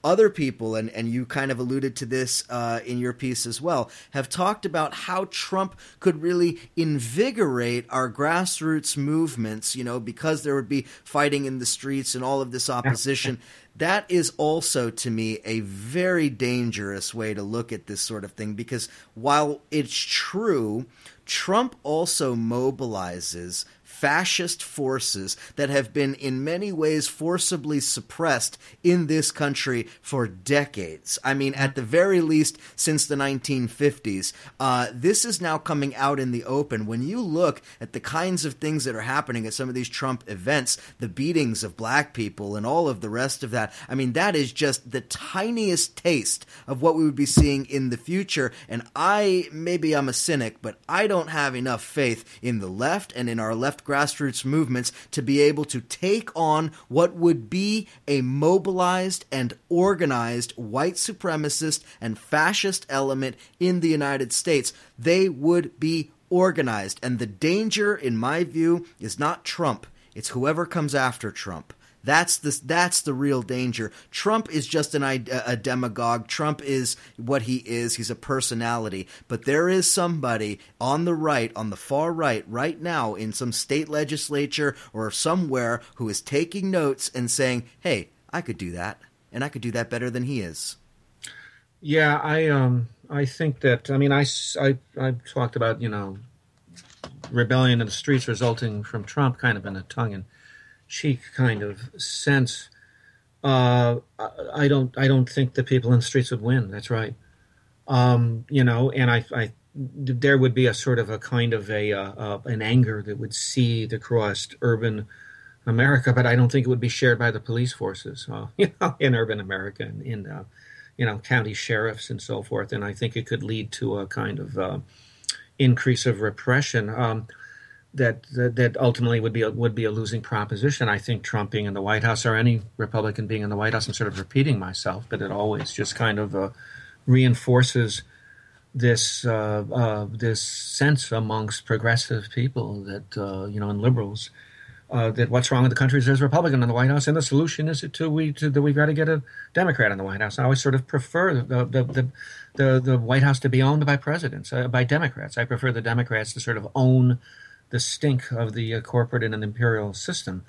other people, and, and you kind of alluded to this uh, in your piece as well, have talked about how Trump could really invigorate our grassroots movements, you know, because there would be fighting in the streets and all of this opposition. that is also, to me, a very dangerous way to look at this sort of thing because while it's true, Trump also mobilizes fascist forces that have been in many ways forcibly suppressed in this country for decades. I mean, at the very least, since the 1950s. Uh, this is now coming out in the open. When you look at the kinds of things that are happening at some of these Trump events, the beatings of black people and all of the rest of that, I mean, that is just the tiniest taste of what we would be seeing in the future. And I, maybe I'm a cynic, but I don't have enough faith in the left and in our left grassroots movements to be able to take on what would be a mobilized and organized white supremacist and fascist element in the United States. They would be organized. And the danger, in my view, is not Trump, it's whoever comes after Trump. That's the that's the real danger. Trump is just an a demagogue. Trump is what he is. He's a personality. But there is somebody on the right, on the far right, right now in some state legislature or somewhere who is taking notes and saying, "Hey, I could do that, and I could do that better than he is." Yeah, I um I think that I mean I I I talked about you know rebellion in the streets resulting from Trump kind of in a tongue and cheek kind of sense. Uh, I don't I don't think the people in the streets would win. That's right. Um, you know, and I, I there would be a sort of a kind of a uh, uh, an anger that would seethe across urban America, but I don't think it would be shared by the police forces, uh, you know, in urban America and in uh, you know county sheriffs and so forth. And I think it could lead to a kind of uh, increase of repression. Um, that, that that ultimately would be a, would be a losing proposition. I think Trump being in the White House or any Republican being in the White House, I'm sort of repeating myself, but it always just kind of uh, reinforces this uh, uh, this sense amongst progressive people that uh, you know and liberals uh, that what's wrong with the country is there's a Republican in the White House, and the solution is to we to, that we've got to get a Democrat in the White House. I always sort of prefer the the, the the, the White House to be owned by presidents, uh, by Democrats. I prefer the Democrats to sort of own the stink of the uh, corporate and an imperial system.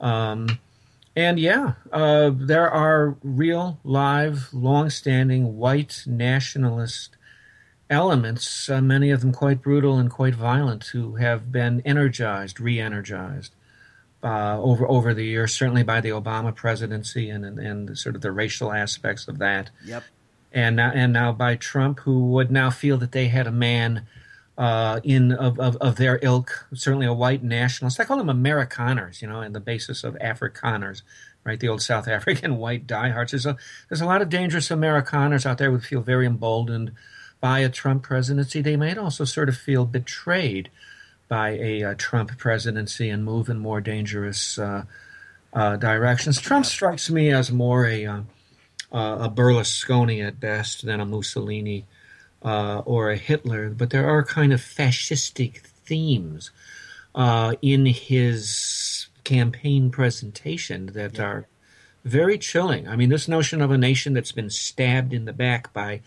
Um, and yeah, uh, there are real, live, long-standing white nationalist elements, uh, many of them quite brutal and quite violent, who have been energized, re-energized uh, over over the years. Certainly by the Obama presidency and, and, and sort of the racial aspects of that. Yep. And now and now by Trump, who would now feel that they had a man uh, in of, of, of, their ilk, certainly a white nationalist. I call them Amerikaners, you know, in the basis of Afrikaners, right? The old South African white diehards. There's a there's a lot of dangerous Amerikaners out there who feel very emboldened by a Trump presidency. They might also sort of feel betrayed by a, a Trump presidency and move in more dangerous uh, uh, directions. Trump strikes me as more a uh, a Berlusconi at best than a Mussolini uh, or a Hitler, but there are kind of fascistic themes uh, in his campaign presentation that yeah. are very chilling. I mean, this notion of a nation that's been stabbed in the back by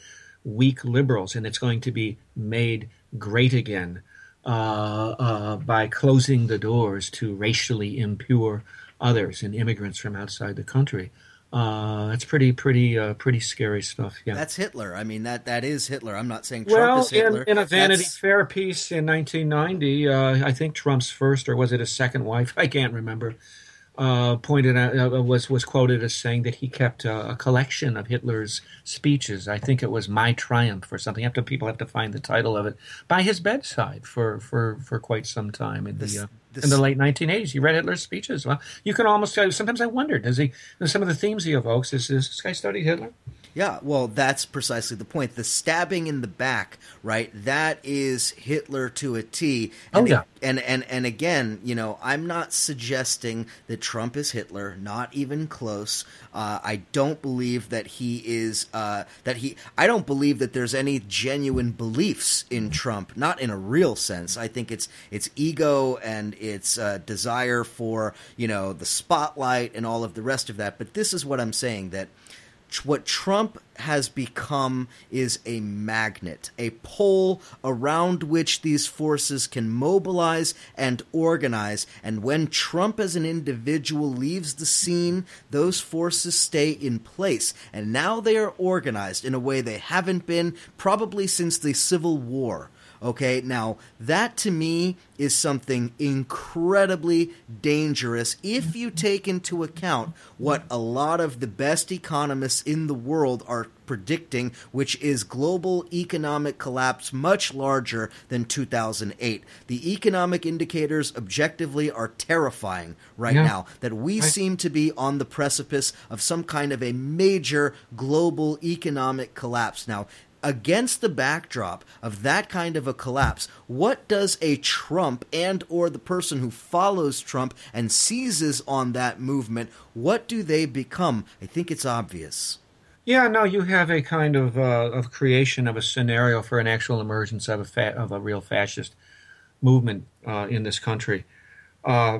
weak liberals and it's going to be made great again uh, uh by closing the doors to racially impure others and immigrants from outside the country. Uh, that's pretty, pretty, uh, pretty scary stuff. Yeah, that's Hitler. I mean, that that is Hitler. I'm not saying Trump well, is Hitler. In, in a Vanity that's... Fair piece in 1990, uh, I think Trump's first or was it his second wife? I can't remember. uh, pointed out uh, was was quoted as saying that he kept uh, a collection of Hitler's speeches. I think it was "My Triumph" or something. After people have to find the title of it by his bedside for for, for quite some time in the. Uh, this, in the late 1980s, he read Hitler's speeches. Well, you can almost sometimes I wonder does he some of the themes he evokes is, is this guy studied Hitler? Yeah, well, that's precisely the point. The stabbing in the back, right? That is Hitler to a T. And oh yeah. And and and again, you know, I'm not suggesting that Trump is Hitler. Not even close. Uh, I don't believe that he is. Uh, that he. I don't believe that there's any genuine beliefs in Trump. Not in a real sense. I think it's it's ego and it's uh, desire for you know the spotlight and all of the rest of that. But this is what I'm saying that what Trump has become is a magnet, a pole around which these forces can mobilize and organize. And when Trump as an individual leaves the scene, those forces stay in place. And now they are organized in a way they haven't been probably since the Civil War. Okay, now that to me is something incredibly dangerous if you take into account what a lot of the best economists in the world are predicting, which is global economic collapse much larger than 2008. The economic indicators objectively are terrifying right yeah. now that we I... seem to be on the precipice of some kind of a major global economic collapse. Now, against the backdrop of that kind of a collapse what does a trump and or the person who follows trump and seizes on that movement what do they become? I think it's obvious. Yeah no you have a kind of uh, of creation of a scenario for an actual emergence of a fa- of a real fascist movement uh, in this country. Uh,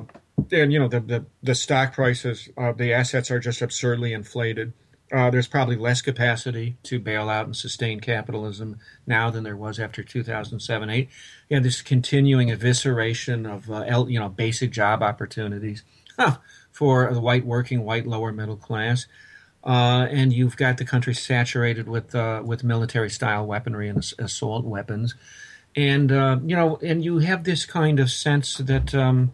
and you know the the, the stock prices uh, the assets are just absurdly inflated uh, there's probably less capacity to bail out and sustain capitalism now than there was after 2007 8. You have this continuing evisceration of uh, you know basic job opportunities huh, for the white working, white lower middle class. Uh, and you've got the country saturated with uh, with military style weaponry and assault weapons, and uh, you know, and you have this kind of sense that um,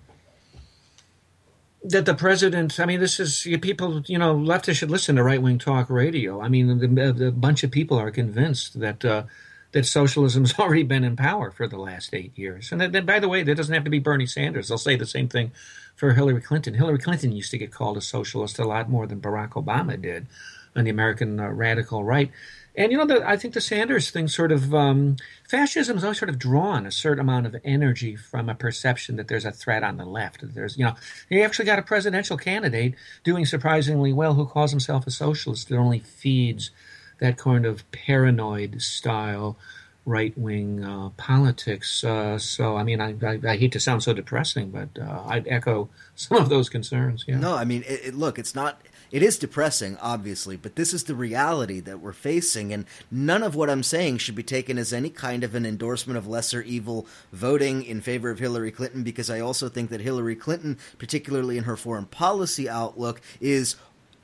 that the president, I mean, this is people, you know, leftists should listen to right wing talk radio. I mean, the, the, bunch of people are convinced that uh, that socialism's already been in power for the last eight years. And then, by the way, that doesn't have to be Bernie Sanders. They'll say the same thing for Hillary Clinton. Hillary Clinton used to get called a socialist a lot more than Barack Obama did on the American uh, radical right. And you know, the, I think the Sanders thing sort of um, fascism has always sort of drawn a certain amount of energy from a perception that there's a threat on the left. That there's, you know, you actually got a presidential candidate doing surprisingly well who calls himself a socialist that only feeds that kind of paranoid style right wing uh, politics. Uh, so, I mean, I, I, I, hate to sound so depressing, but uh, I'd echo some of those concerns. Yeah. No, I mean, it, it, look, it's not it is depressing, obviously, but this is the reality that we're facing, and none of what I'm saying should be taken as any kind of an endorsement of lesser evil voting in favor of Hillary Clinton, because I also think that Hillary Clinton, particularly in her foreign policy outlook, is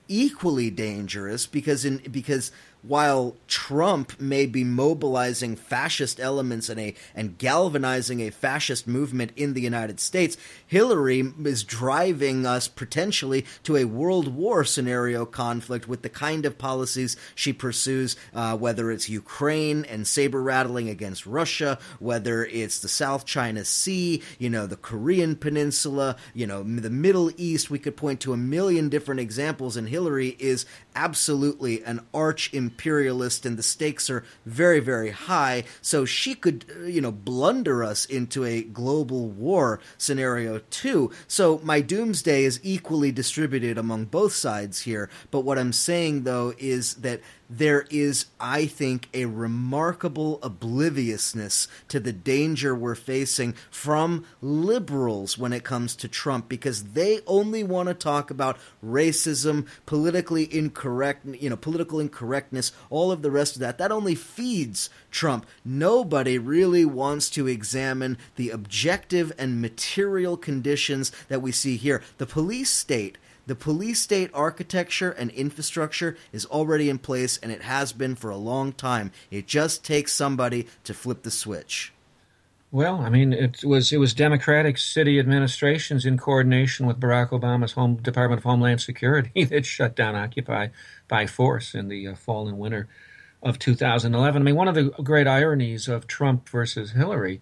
equally dangerous because in because while Trump may be mobilizing fascist elements and a and galvanizing a fascist movement in the United States, Hillary is driving us potentially to a world war scenario conflict with the kind of policies she pursues, uh, whether it's Ukraine and saber rattling against Russia, whether it's the South China Sea, you know, the Korean Peninsula, you know, the Middle East. We could point to a million different examples, and Hillary is absolutely an arch imperialist and the stakes are very, very high. So she could, uh, you know, blunder us into a global war scenario too. So my doomsday is equally distributed among both sides here. But what I'm saying though is that there is, I think, a remarkable obliviousness to the danger we're facing from liberals when it comes to Trump because they only want to talk about racism, politically incorrect, you know, political incorrectness, all of the rest of that. That only feeds Trump. Nobody really wants to examine the objective and material conditions that we see here. The police state the police state architecture and infrastructure is already in place and it has been for a long time. It just takes somebody to flip the switch. Well, I mean, it was it was Democratic city administrations in coordination with Barack Obama's home Department of Homeland Security that shut down Occupy by force in the uh, fall and winter of 2011. I mean, one of the great ironies of Trump versus Hillary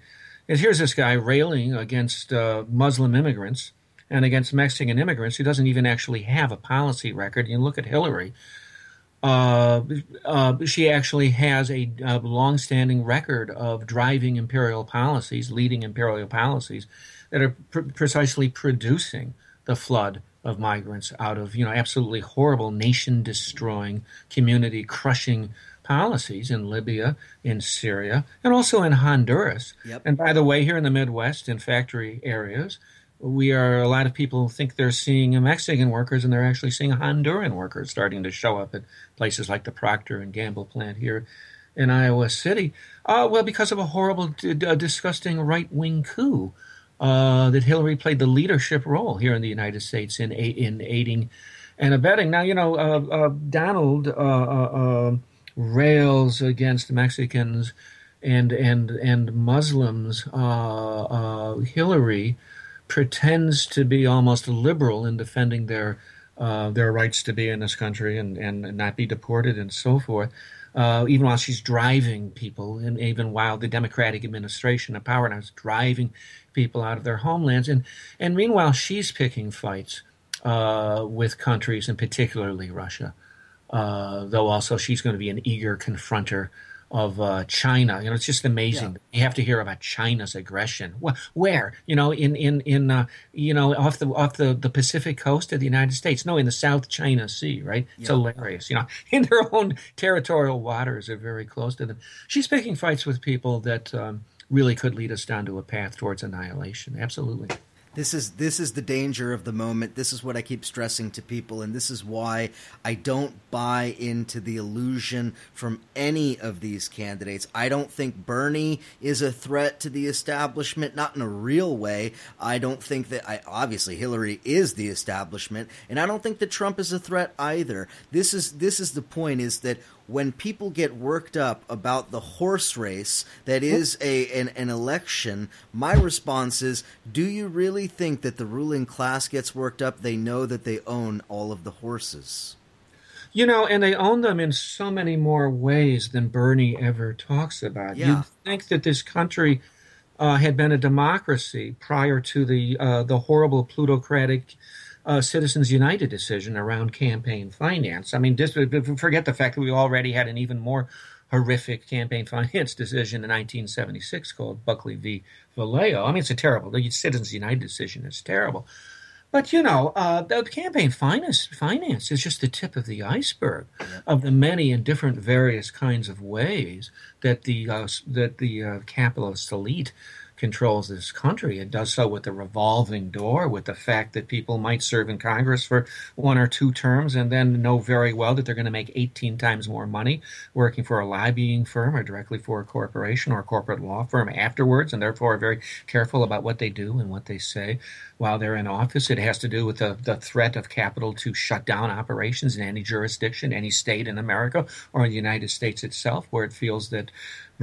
is here's this guy railing against uh, Muslim immigrants and against Mexican immigrants who doesn't even actually have a policy record. You look at Hillary. Uh, uh, she actually has a, a long-standing record of driving imperial policies, leading imperial policies that are pr- precisely producing the flood of migrants out of you know absolutely horrible, nation-destroying, community-crushing policies in Libya, in Syria, and also in Honduras. Yep. And by the way, here in the Midwest, in factory areas, we are a lot of people think they're seeing Mexican workers, and they're actually seeing Honduran workers starting to show up at places like the Procter and Gamble plant here in Iowa City. Uh, well, because of a horrible, d- d- disgusting right-wing coup. Uh, that Hillary played the leadership role here in the United States in in aiding and abetting. Now, you know, uh, uh Donald uh, uh, rails against Mexicans and and and Muslims. Hillary pretends to be almost liberal in defending their uh, their rights to be in this country and, and not be deported and so forth. Uh, even while she's driving people, and even while the Democratic administration of power now is driving people out of their homelands, and and meanwhile she's picking fights uh, with countries, and particularly Russia. Uh, though also she's going to be an eager confronter of uh, China. You know, it's just amazing. Yeah. You have to hear about China's aggression. Where? You know, in in in uh, you know off the off the, the Pacific coast of the United States. No, in the South China Sea. Right? It's hilarious. You know, in their own territorial waters are very close to them. She's picking fights with people that um, really could lead us down to a path towards annihilation. Absolutely. This is this is the danger of the moment. This is what I keep stressing to people, and this is why I don't buy into the illusion from any of these candidates. I don't think Bernie is a threat to the establishment, not in a real way. I don't think that I obviously Hillary is the establishment, and I don't think that Trump is a threat either. This is this is the point: is that when people get worked up about the horse race that is a an, an, election, my response is, do you really think that the ruling class gets worked up? They know that they own all of the horses. You know, and they own them in so many more ways than Bernie ever talks about. Yeah. You'd think that this country uh, had been a democracy prior to the uh, the horrible plutocratic uh, Citizens United decision around campaign finance. I mean, just forget the fact that we already had an even more horrific campaign finance decision in 1976 called Buckley v. Valeo. I mean, it's a terrible. The Citizens United decision is terrible. But you know, uh, the campaign finance finance is just the tip of the iceberg of the many and different various kinds of ways that the uh, that the uh, capitalist elite controls this country. It does so with the revolving door, with the fact that people might serve in Congress for one or two terms and then know very well that they're going to make 18 times more money working for a lobbying firm or directly for a corporation or a corporate law firm afterwards, and therefore are very careful about what they do and what they say while they're in office. It has to do with the, the threat of capital to shut down operations in any jurisdiction, any state in America or in the United States itself, where it feels that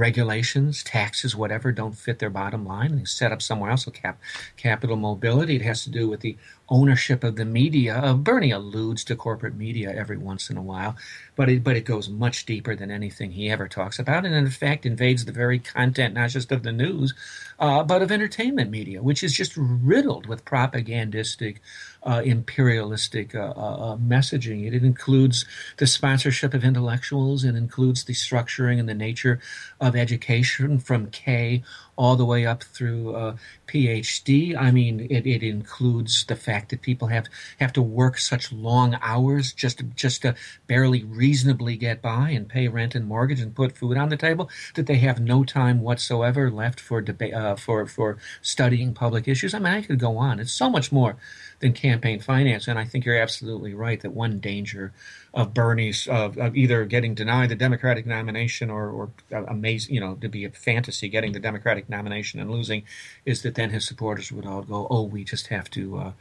regulations, taxes, whatever, don't fit their bottom line. They set up somewhere else. So cap, capital mobility. It has to do with the ownership of the media. Bernie alludes to corporate media every once in a while, but it, but it goes much deeper than anything he ever talks about, and in fact invades the very content, not just of the news, uh, but of entertainment media, which is just riddled with propagandistic uh, imperialistic uh, uh, uh, messaging. It includes the sponsorship of intellectuals. It includes the structuring and the nature of education from K all the way up through uh, PhD. I mean, it, it includes the fact that people have have to work such long hours just to, just to barely reasonably get by and pay rent and mortgage and put food on the table. That they have no time whatsoever left for debate uh, for for studying public issues. I mean, I could go on. It's so much more than campaign finance. And I think you're absolutely right that one danger of Bernie's of, of either getting denied the Democratic nomination or, or uh, amazing, you know, to be a fantasy getting the Democratic nomination and losing, is that then his supporters would all go, "Oh, we just have to." Uh,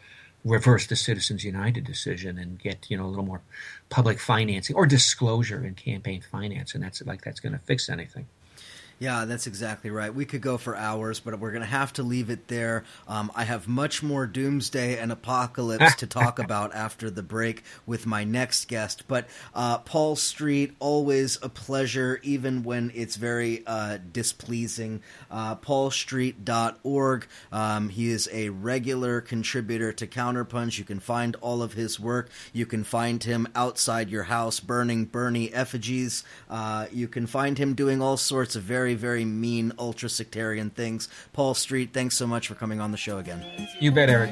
reverse the Citizens United decision and get you know a little more public financing or disclosure in campaign finance, and that's like that's going to fix anything. Yeah, that's exactly right. We could go for hours, but we're going to have to leave it there. Um, I have much more doomsday and apocalypse to talk about after the break with my next guest. But uh, Paul Street, always a pleasure, even when it's very uh, displeasing. Uh, PaulStreet.org. Um, he is a regular contributor to Counterpunch. You can find all of his work. You can find him outside your house burning Bernie effigies. Uh, you can find him doing all sorts of very very, very mean ultra sectarian things. Paul Street, thanks so much for coming on the show again. You bet, Eric.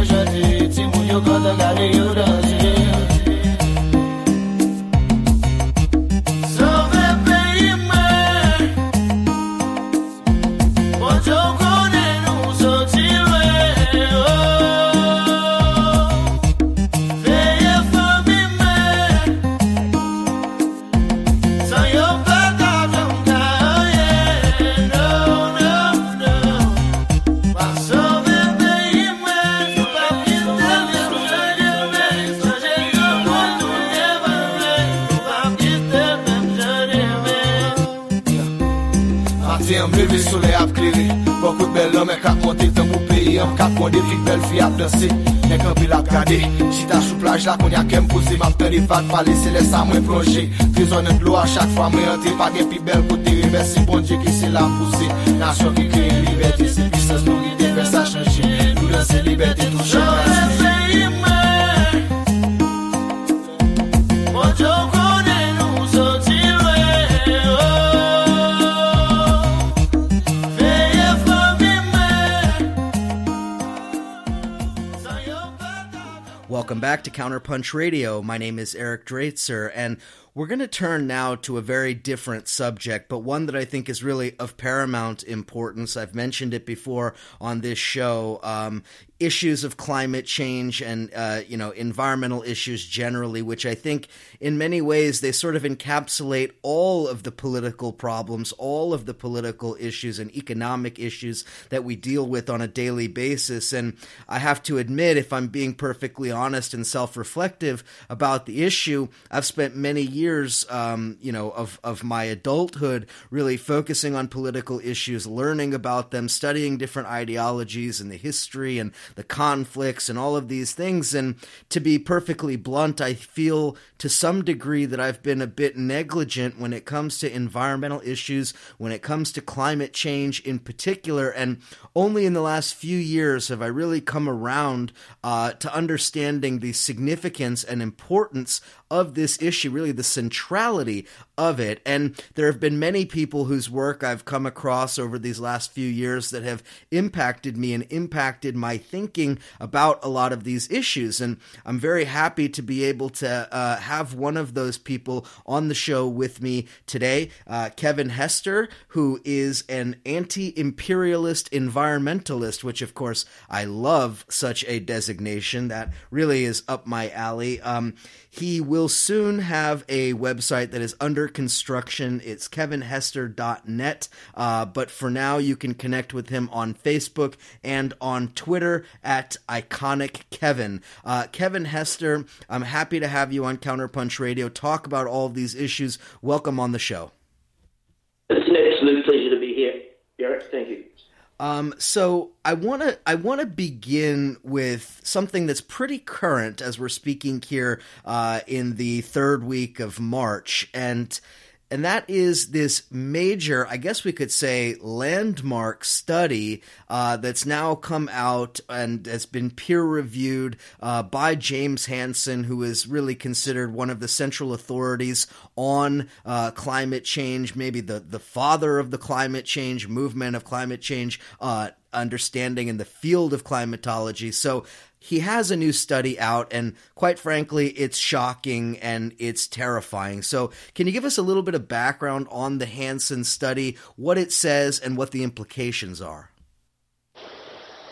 Counterpunch Radio. My name is Eric Draitser, and we're going to turn now to a very different subject, but one that I think is really of paramount importance. I've mentioned it before on this show. Um, issues of climate change and uh, you know environmental issues generally, which I think in many ways they sort of encapsulate all of the political problems, all of the political issues and economic issues that we deal with on a daily basis. And I have to admit, if I'm being perfectly honest and self-reflective about the issue, I've spent many years, um, you know, of of my adulthood really focusing on political issues, learning about them, studying different ideologies and the history and the conflicts and all of these things. And to be perfectly blunt, I feel to some degree that I've been a bit negligent when it comes to environmental issues, when it comes to climate change in particular. And only in the last few years have I really come around uh, to understanding the significance and importance of this issue, really the centrality of it. And there have been many people whose work I've come across over these last few years that have impacted me and impacted my thinking about a lot of these issues. And I'm very happy to be able to uh, have one of those people on the show with me today, uh, Kevin Hester, who is an anti imperialist environmentalist, which, of course, I love such a designation. That really is up my alley. Um, he will soon have a website that is under construction. It's kevinhester.net. Uh, but for now, you can connect with him on Facebook and on Twitter at Iconic Kevin. Uh, Kevin Hester, I'm happy to have you on Counterpunch Radio. Talk about all of these issues. Welcome on the show. pleasure to be here, Eric. Thank you. Um, so I want to I want to begin with something that's pretty current as we're speaking here uh, in the third week of March, and and that is this major, I guess we could say, landmark study uh, that's now come out and has been peer reviewed uh, by James Hansen, who is really considered one of the central authorities on uh, climate change, maybe the, the father of the climate change movement of climate change uh, understanding in the field of climatology. So he has a new study out, and quite frankly, it's shocking and it's terrifying. So, can you give us a little bit of background on the Hansen study, what it says, and what the implications are?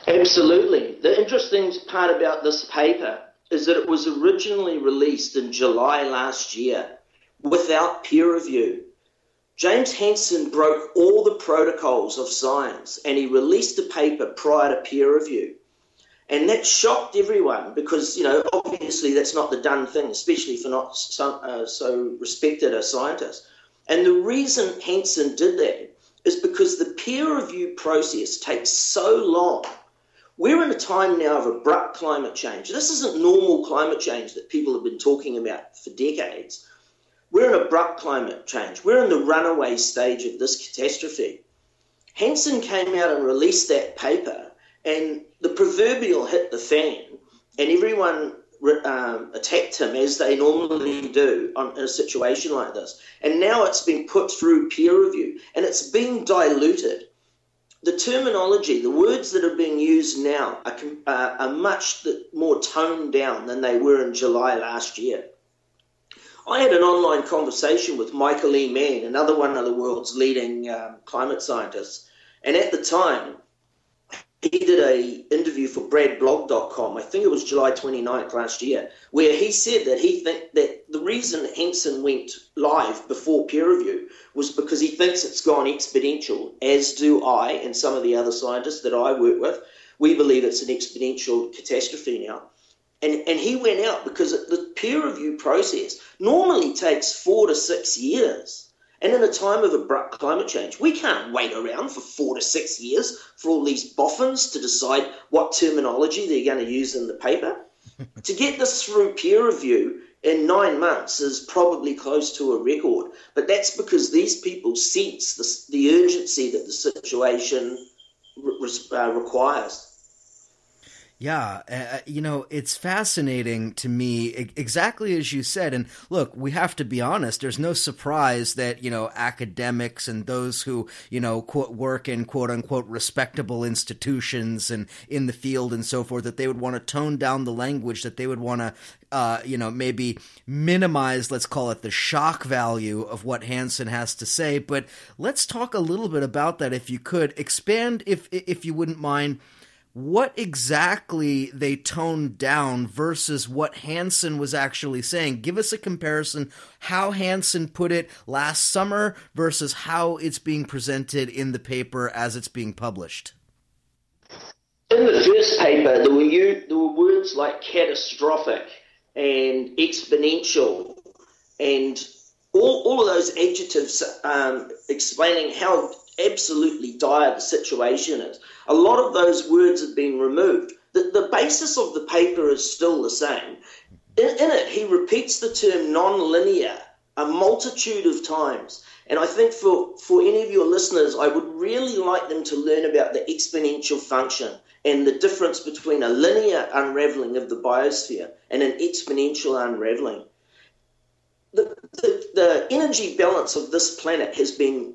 Absolutely. The interesting part about this paper is that it was originally released in July last year without peer review. James Hansen broke all the protocols of science and he released a paper prior to peer review. And that shocked everyone because, you know, obviously that's not the done thing, especially for not so, uh, so respected a scientist. And the reason Hansen did that is because the peer review process takes so long. We're in a time now of abrupt climate change. This isn't normal climate change that people have been talking about for decades. We're in abrupt climate change. We're in the runaway stage of this catastrophe. Hansen came out and released that paper, and the proverbial hit the fan, and everyone um, attacked him as they normally do on, in a situation like this. And now it's been put through peer review and it's being diluted. The terminology, the words that are being used now are, uh, are much more toned down than they were in July last year. I had an online conversation with Michael E. Mann, another one of the world's leading um, climate scientists. And at the time, he did a interview for bradblog.com i think it was july 29th last year where he said that he think that the reason hansen went live before peer review was because he thinks it's gone exponential as do i and some of the other scientists that i work with. We believe it's an exponential catastrophe now. And, and he went out because the peer review process normally takes four to six years and in a time of abrupt climate change, we can't wait around for four to six years for all these boffins to decide what terminology they're going to use in the paper. to get this through peer review in nine months is probably close to a record, but that's because these people sense the, the urgency that the situation re- uh, requires. Yeah, uh, you know, it's fascinating to me, exactly as you said. And look, we have to be honest, there's no surprise that, you know, academics and those who, you know, quote, work in quote unquote respectable institutions and in the field and so forth, that they would want to tone down the language, that they would want to, uh, you know, maybe minimize, let's call it the shock value of what Hansen has to say. But let's talk a little bit about that if you could. Expand, if, if you wouldn't mind what exactly they toned down versus what Hansen was actually saying. Give us a comparison how Hansen put it last summer versus how it's being presented in the paper as it's being published. In the first paper, there were, there were words like catastrophic and exponential and all, all of those adjectives um, explaining how absolutely dire the situation is. A lot of those words have been removed. The, the basis of the paper is still the same. In, in it, he repeats the term non-linear a multitude of times. And I think for, for any of your listeners, I would really like them to learn about the exponential function and the difference between a linear unraveling of the biosphere and an exponential unraveling. The, the, the energy balance of this planet has been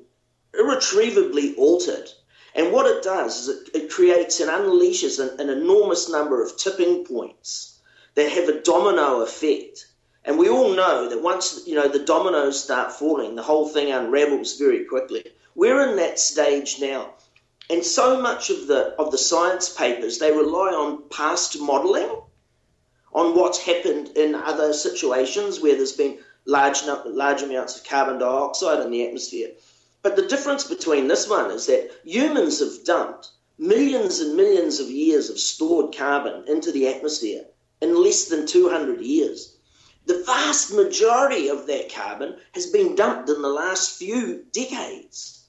irretrievably altered. And what it does is it, it creates and unleashes an, an enormous number of tipping points that have a domino effect. And we all know that once you know the dominoes start falling, the whole thing unravels very quickly. We're in that stage now. And so much of the of the science papers they rely on past modeling, on what's happened in other situations where there's been large large amounts of carbon dioxide in the atmosphere. But the difference between this one is that humans have dumped millions and millions of years of stored carbon into the atmosphere in less than 200 years. The vast majority of that carbon has been dumped in the last few decades.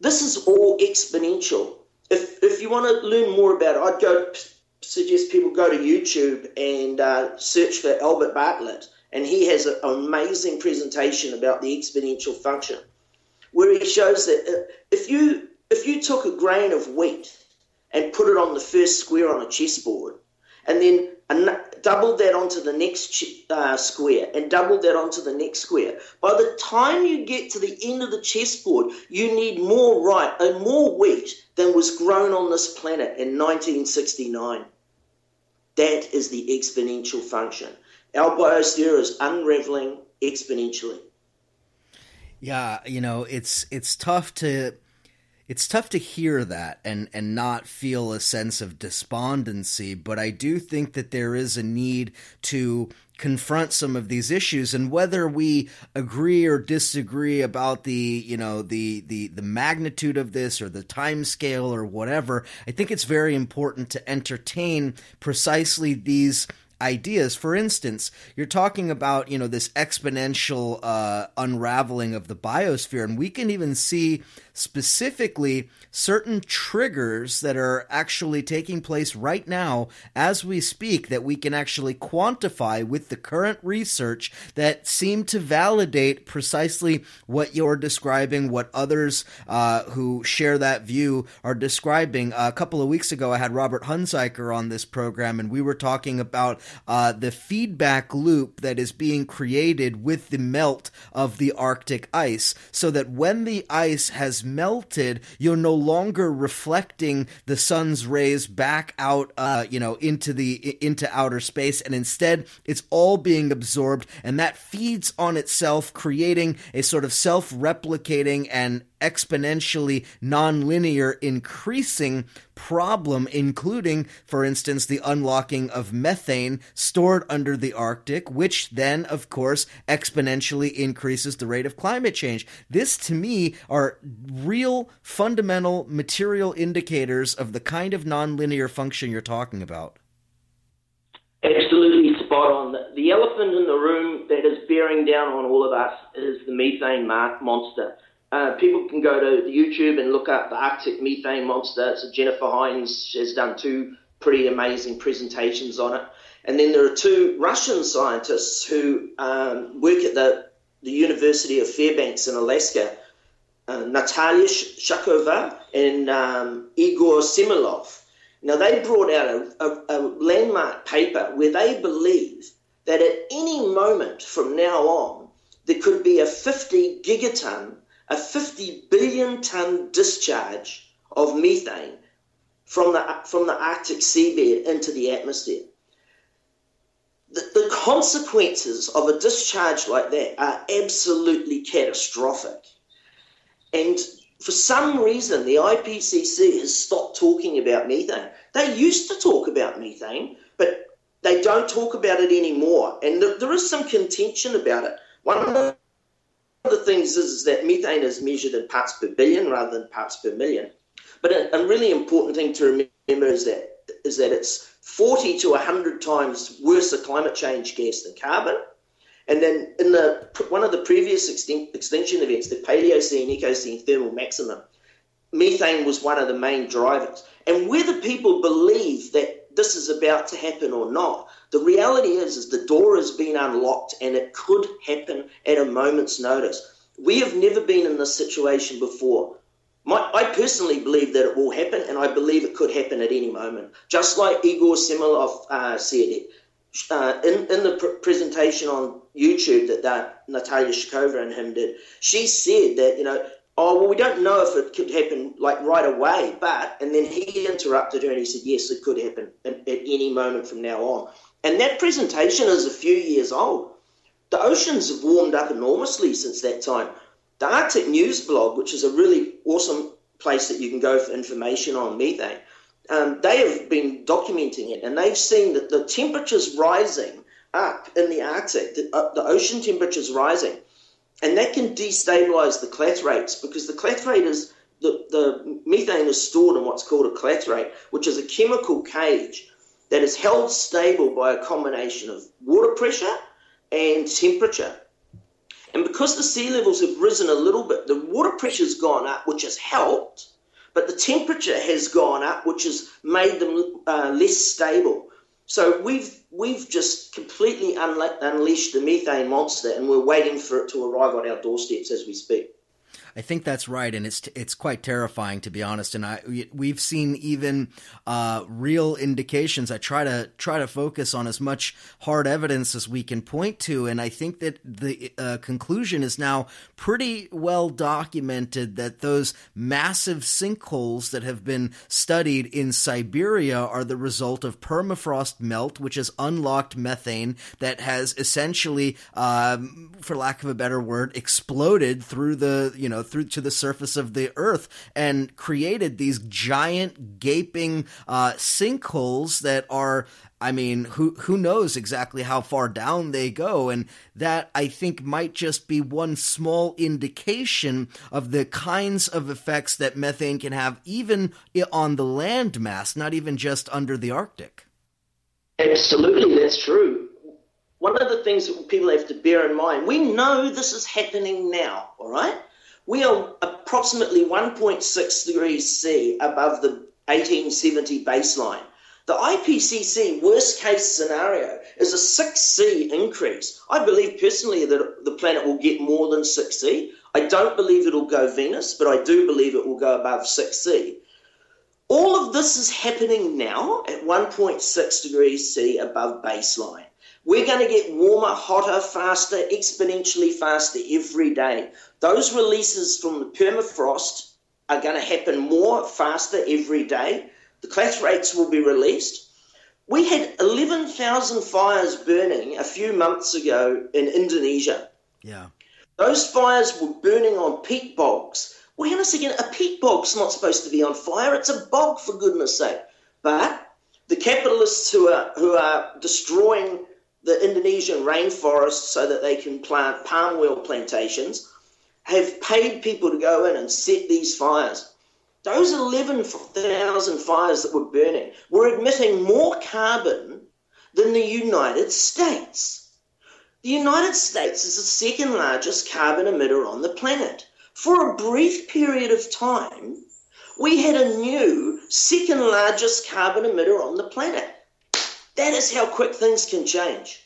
this is all exponential. If, if you want to learn more about it, I'd go suggest people go to YouTube and uh, search for Albert Bartlett, and he has an amazing presentation about the exponential function, where he shows that uh, if you if you took a grain of wheat and put it on the first square on a chessboard, and then doubled that onto the next uh, square and doubled that onto the next square. By the time you get to the end of the chessboard, you need more right and more wheat than was grown on this planet in 1969. That is the exponential function. Our biosphere is unraveling exponentially. Yeah, you know, it's it's tough to it's tough to hear that and and not feel a sense of despondency but i do think that there is a need to confront some of these issues and whether we agree or disagree about the you know the the the magnitude of this or the time scale or whatever i think it's very important to entertain precisely these ideas. For instance, you're talking about you know this exponential uh, unraveling of the biosphere, and we can even see specifically certain triggers that are actually taking place right now as we speak that we can actually quantify with the current research that seem to validate precisely what you're describing, what others uh, who share that view are describing. a couple of weeks ago, I had Robert Hunziker on this program, and we were talking about uh, the feedback loop that is being created with the melt of the Arctic ice, so that when the ice has melted, you're no longer reflecting the sun's rays back out, uh, you know, into the into outer space, and instead it's all being absorbed, and that feeds on itself, creating a sort of self-replicating and exponentially nonlinear increasing problem, including, for instance, the unlocking of methane stored under the Arctic, which then, of course, exponentially increases the rate of climate change. This, to me, are real fundamental material indicators of the kind of nonlinear function you're talking about. Absolutely spot on. The elephant in the room that is bearing down on all of us is the methane monster. Uh, people can go to YouTube and look up the Arctic methane monster. So Jennifer Hynes has done two pretty amazing presentations on it. And then there are two Russian scientists who um, work at the, the University of Fairbanks in Alaska, uh, Natalia Shakhova and um, Igor Semiletov. Now, they brought out a, a, a landmark paper where they believe that at any moment from now on, there could be a 50 gigaton a 50 billion ton discharge of methane from the, from the Arctic seabed into the atmosphere. The, the consequences of a discharge like that are absolutely catastrophic. And for some reason, the IPCC has stopped talking about methane. They used to talk about methane, but they don't talk about it anymore. And there is some contention about it. One of of the things is, is, that methane is measured in parts per billion rather than parts per million. But a, a really important thing to remember is that is that it's 40 to 100 times worse a climate change gas than carbon. And then in the one of the previous extinction events, the Paleocene Eocene thermal maximum, methane was one of the main drivers. And whether people believe that this is about to happen or not, the reality is, is the door has been unlocked and it could happen at a moment's notice. We have never been in this situation before. My, I personally believe that it will happen, and I believe it could happen at any moment. Just like Igor Semiletov uh, said uh, in, in the pr- presentation on YouTube that, that Natalia Shakhova and him did, she said that, you know, oh, well, we don't know if it could happen like right away, but, and then he interrupted her and he said, yes, it could happen at, at any moment from now on. And that presentation is a few years old. The oceans have warmed up enormously since that time. The Arctic News blog, which is a really awesome place that you can go for information on methane, um, they have been documenting it and they've seen that the temperatures rising up in the Arctic, the, uh, the ocean temperatures rising, and that can destabilize the clathrates because the clathrate is the, the methane is stored in what's called a clathrate, which is a chemical cage that is held stable by a combination of water pressure and temperature. And because the sea levels have risen a little bit, the water pressure's gone up, which has helped, but the temperature has gone up, which has made them uh, less stable. So we've we've just completely unle- unleashed the methane monster, and we're waiting for it to arrive on our doorsteps as we speak. I think that's right, and it's it's quite terrifying to be honest. And I we've seen even uh, real indications. I try to try to focus on as much hard evidence as we can point to, and I think that the uh, conclusion is now pretty well documented that those massive sinkholes that have been studied in Siberia are the result of permafrost melt, which has unlocked methane that has essentially, um, for lack of a better word, exploded through the you know through to the surface of the earth and created these giant gaping uh, sinkholes that are I mean, who who knows exactly how far down they go, and that I think might just be one small indication of the kinds of effects that methane can have, even on the land mass, not even just under the Arctic. Absolutely, that's true. One of the things that people have to bear in mind, we know this is happening now, all right? We are approximately 1.6 degrees C above the 1870 baseline. The IPCC worst case scenario is a 6C increase. I believe personally that the planet will get more than 6C. I don't believe it'll go Venus, but I do believe it will go above 6C. All of this is happening now at 1.6 degrees C above baseline. We're going to get warmer, hotter, faster, exponentially faster every day. Those releases from the permafrost are going to happen more, faster every day. The clathrates will be released. We had 11,000 fires burning a few months ago in Indonesia. Yeah. Those fires were burning on peat bogs. Well, hang on a second, a peat bog's not supposed to be on fire. It's a bog, for goodness sake. But the capitalists who are, who are destroying the Indonesian rainforest so that they can plant palm oil plantations have paid people to go in and set these fires. Those 11,000 fires that were burning were emitting more carbon than the United States. The United States is the second largest carbon emitter on the planet. For a brief period of time, we had a new second largest carbon emitter on the planet. That is how quick things can change.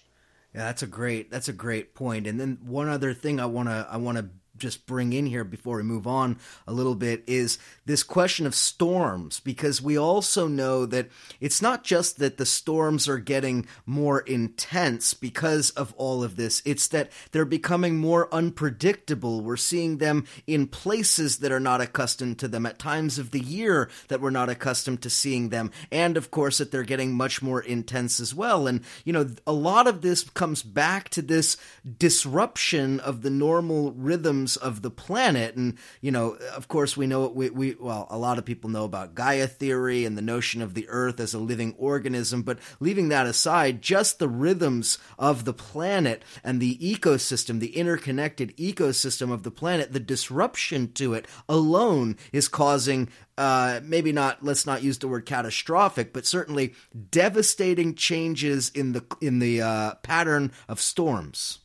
Yeah, that's a great that's a great point. And then one other thing I wanna I wanna just bring in here before we move on a little bit is this question of storms, because we also know that it's not just that the storms are getting more intense because of all of this, it's that they're becoming more unpredictable. We're seeing them in places that are not accustomed to them, at times of the year that we're not accustomed to seeing them, and of course that they're getting much more intense as well. And, you know, a lot of this comes back to this disruption of the normal rhythms of the planet. And, you know, of course, we know, we, we, well, a lot of people know about Gaia theory and the notion of the earth as a living organism. But leaving that aside, just the rhythms of the planet and the ecosystem, the interconnected ecosystem of the planet, the disruption to it alone is causing uh, maybe not let's not use the word catastrophic, but certainly devastating changes in the in the uh, pattern of storms.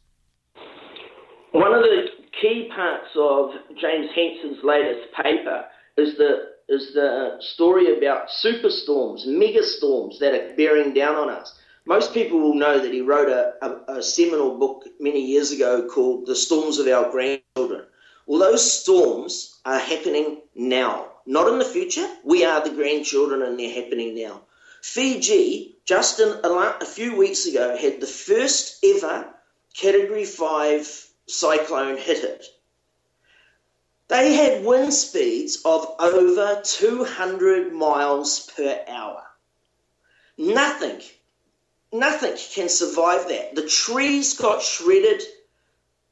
One of the key parts of James Hansen's latest paper is the is the story about superstorms, megastorms that are bearing down on us. Most people will know that he wrote a, a, a seminal book many years ago called The Storms of Our Grandchildren. Well, those storms are happening now, not in the future. We are the grandchildren and they're happening now. Fiji, just in a few weeks ago, had the first ever Category 5 cyclone hit it. They had wind speeds of over 200 miles per hour. Nothing, nothing can survive that. The trees got shredded.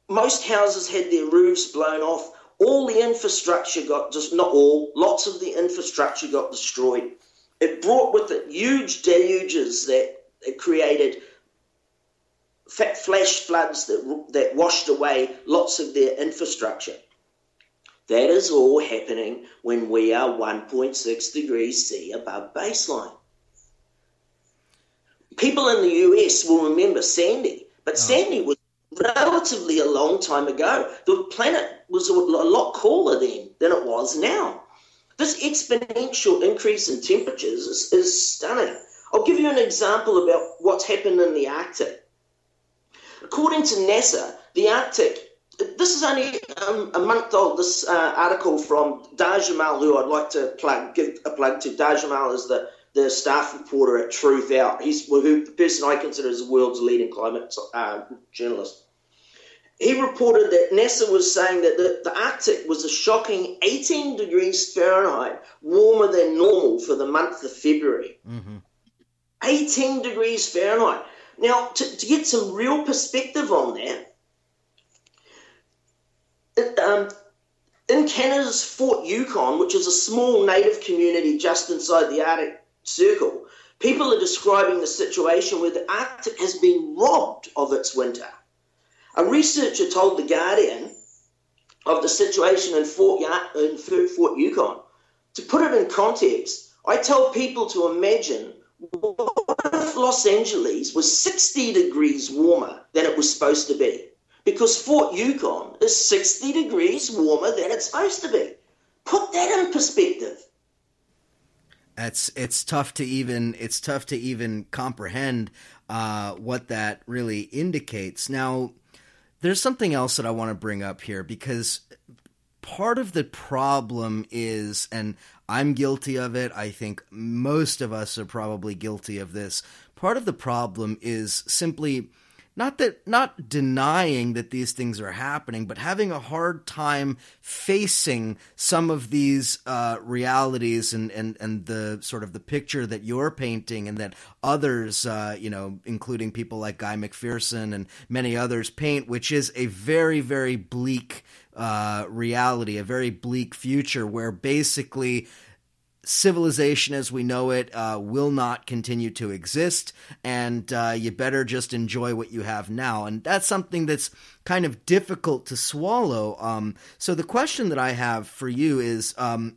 Most houses had their roofs blown off. All the infrastructure got just not all, lots of the infrastructure got destroyed. It brought with it huge deluges that it created flash floods that, that washed away lots of their infrastructure. That is all happening when we are 1.6 degrees C above baseline. People in the US will remember Sandy, but oh. Sandy was relatively a long time ago. The planet was a lot cooler then than it was now. This exponential increase in temperatures is, is stunning. I'll give you an example about what's happened in the Arctic. According to NASA, the Arctic, this is only um, a month old, this uh, article from Dahr Jamail, who I'd like to plug, give a plug to. Dahr Jamail is the, the staff reporter at Truth Out. He's who, the person I consider as the world's leading climate uh, journalist he reported that NASA was saying that the, the, Arctic was a shocking 18 degrees Fahrenheit warmer than normal for the month of February. Mm-hmm. 18 degrees Fahrenheit. Now, to, to, get some real perspective on that, um, in Canada's Fort Yukon, which is a small native community just inside the Arctic Circle, people are describing the situation where the Arctic has been robbed of its winter. A researcher told The Guardian of the situation in Fort, in Fort Yukon. To put it in context, I tell people to imagine Los Angeles was 60 degrees warmer than it was supposed to be? Because Fort Yukon is 60 degrees warmer than it's supposed to be. Put that in perspective. It's it's tough to even it's tough to even comprehend uh, what that really indicates. Now, there's something else that I want to bring up here because part of the problem is, and I'm guilty of it, I think most of us are probably guilty of this. Part of the problem is simply not that not denying that these things are happening, but having a hard time facing some of these uh, realities and, and and the sort of the picture that you're painting and that others, uh, you know, including people like Guy McPherson and many others paint, which is a very very bleak uh, reality, a very bleak future where basically civilization as we know it uh, will not continue to exist, and uh, you better just enjoy what you have now. And that's something that's kind of difficult to swallow. Um, so, the question that I have for you is um,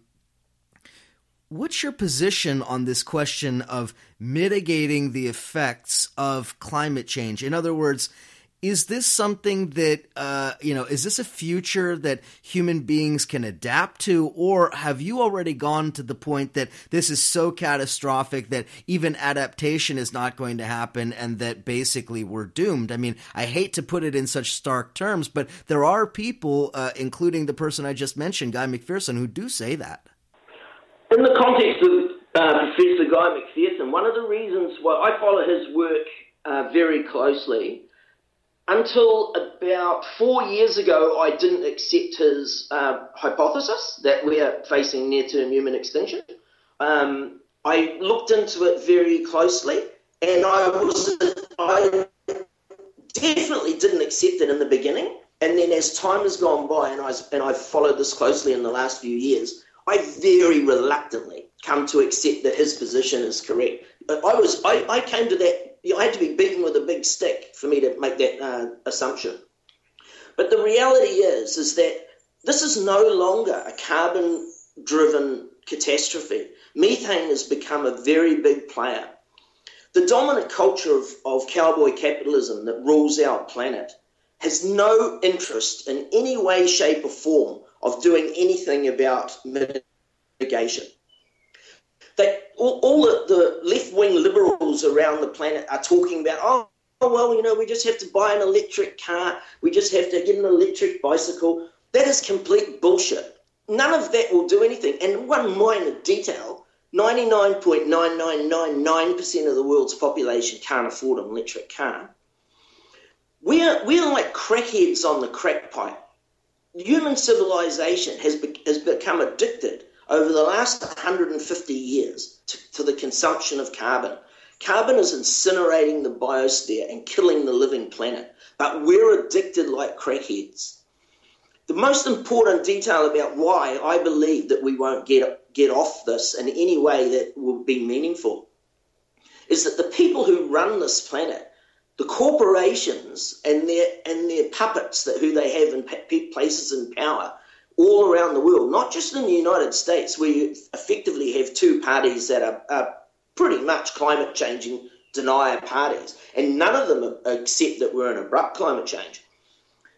what's your position on this question of mitigating the effects of climate change? In other words, is this something that uh, you know is this a future that human beings can adapt to? Or have you already gone to the point that this is so catastrophic that even adaptation is not going to happen and that basically we're doomed? I mean i hate to put it in such stark terms but there are people uh, including the person i just mentioned guy mcpherson who do say that. In the context of uh, professor guy mcpherson one of the reasons why i follow his work uh, very closely until about four years ago, I didn't accept his uh, hypothesis that we are facing near term human extinction. Um, I looked into it very closely, and I I definitely didn't accept it in the beginning. And then as time has gone by, and I and I've followed this closely in the last few years, I very reluctantly come to accept that his position is correct. I was I, I came to that you had to be beaten with a big stick for me to make that uh, assumption. But the reality is, is that this is no longer a carbon-driven catastrophe. Methane has become a very big player. The dominant culture of, of cowboy capitalism that rules our planet has no interest in any way, shape, or form of doing anything about mitigation that all, all the, the left wing liberals around the planet are talking about, oh, oh, well, you know, we just have to buy an electric car, we just have to get an electric bicycle. That is complete bullshit. None of that will do anything. And one minor detail 99.9999% of the world's population can't afford an electric car. We're, we're like crackheads on the crack pipe. Human civilization has, be, has become addicted over the last 150 years to, to the consumption of carbon. Carbon is incinerating the biosphere and killing the living planet, but we're addicted like crackheads. The most important detail about why I believe that we won't get, get off this in any way that will be meaningful is that the people who run this planet, the corporations and their, and their puppets that who they have in places in power, all around the world, not just in the United States, where you effectively have two parties that are, are pretty much climate changing denier parties, and none of them accept that we're in abrupt climate change.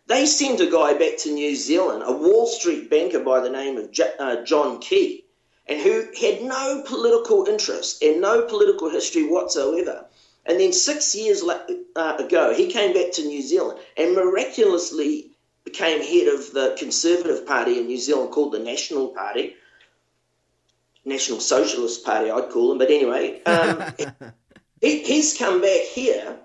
they sent a guy back to New Zealand, a Wall Street banker by the name of J- uh, John Key, and who had no political interest and no political history whatsoever. And then six years uh, ago, he came back to New Zealand and miraculously became head of the Conservative Party in New Zealand called the National Party. National Socialist Party, I'd call them. But anyway, um, he, he's come back here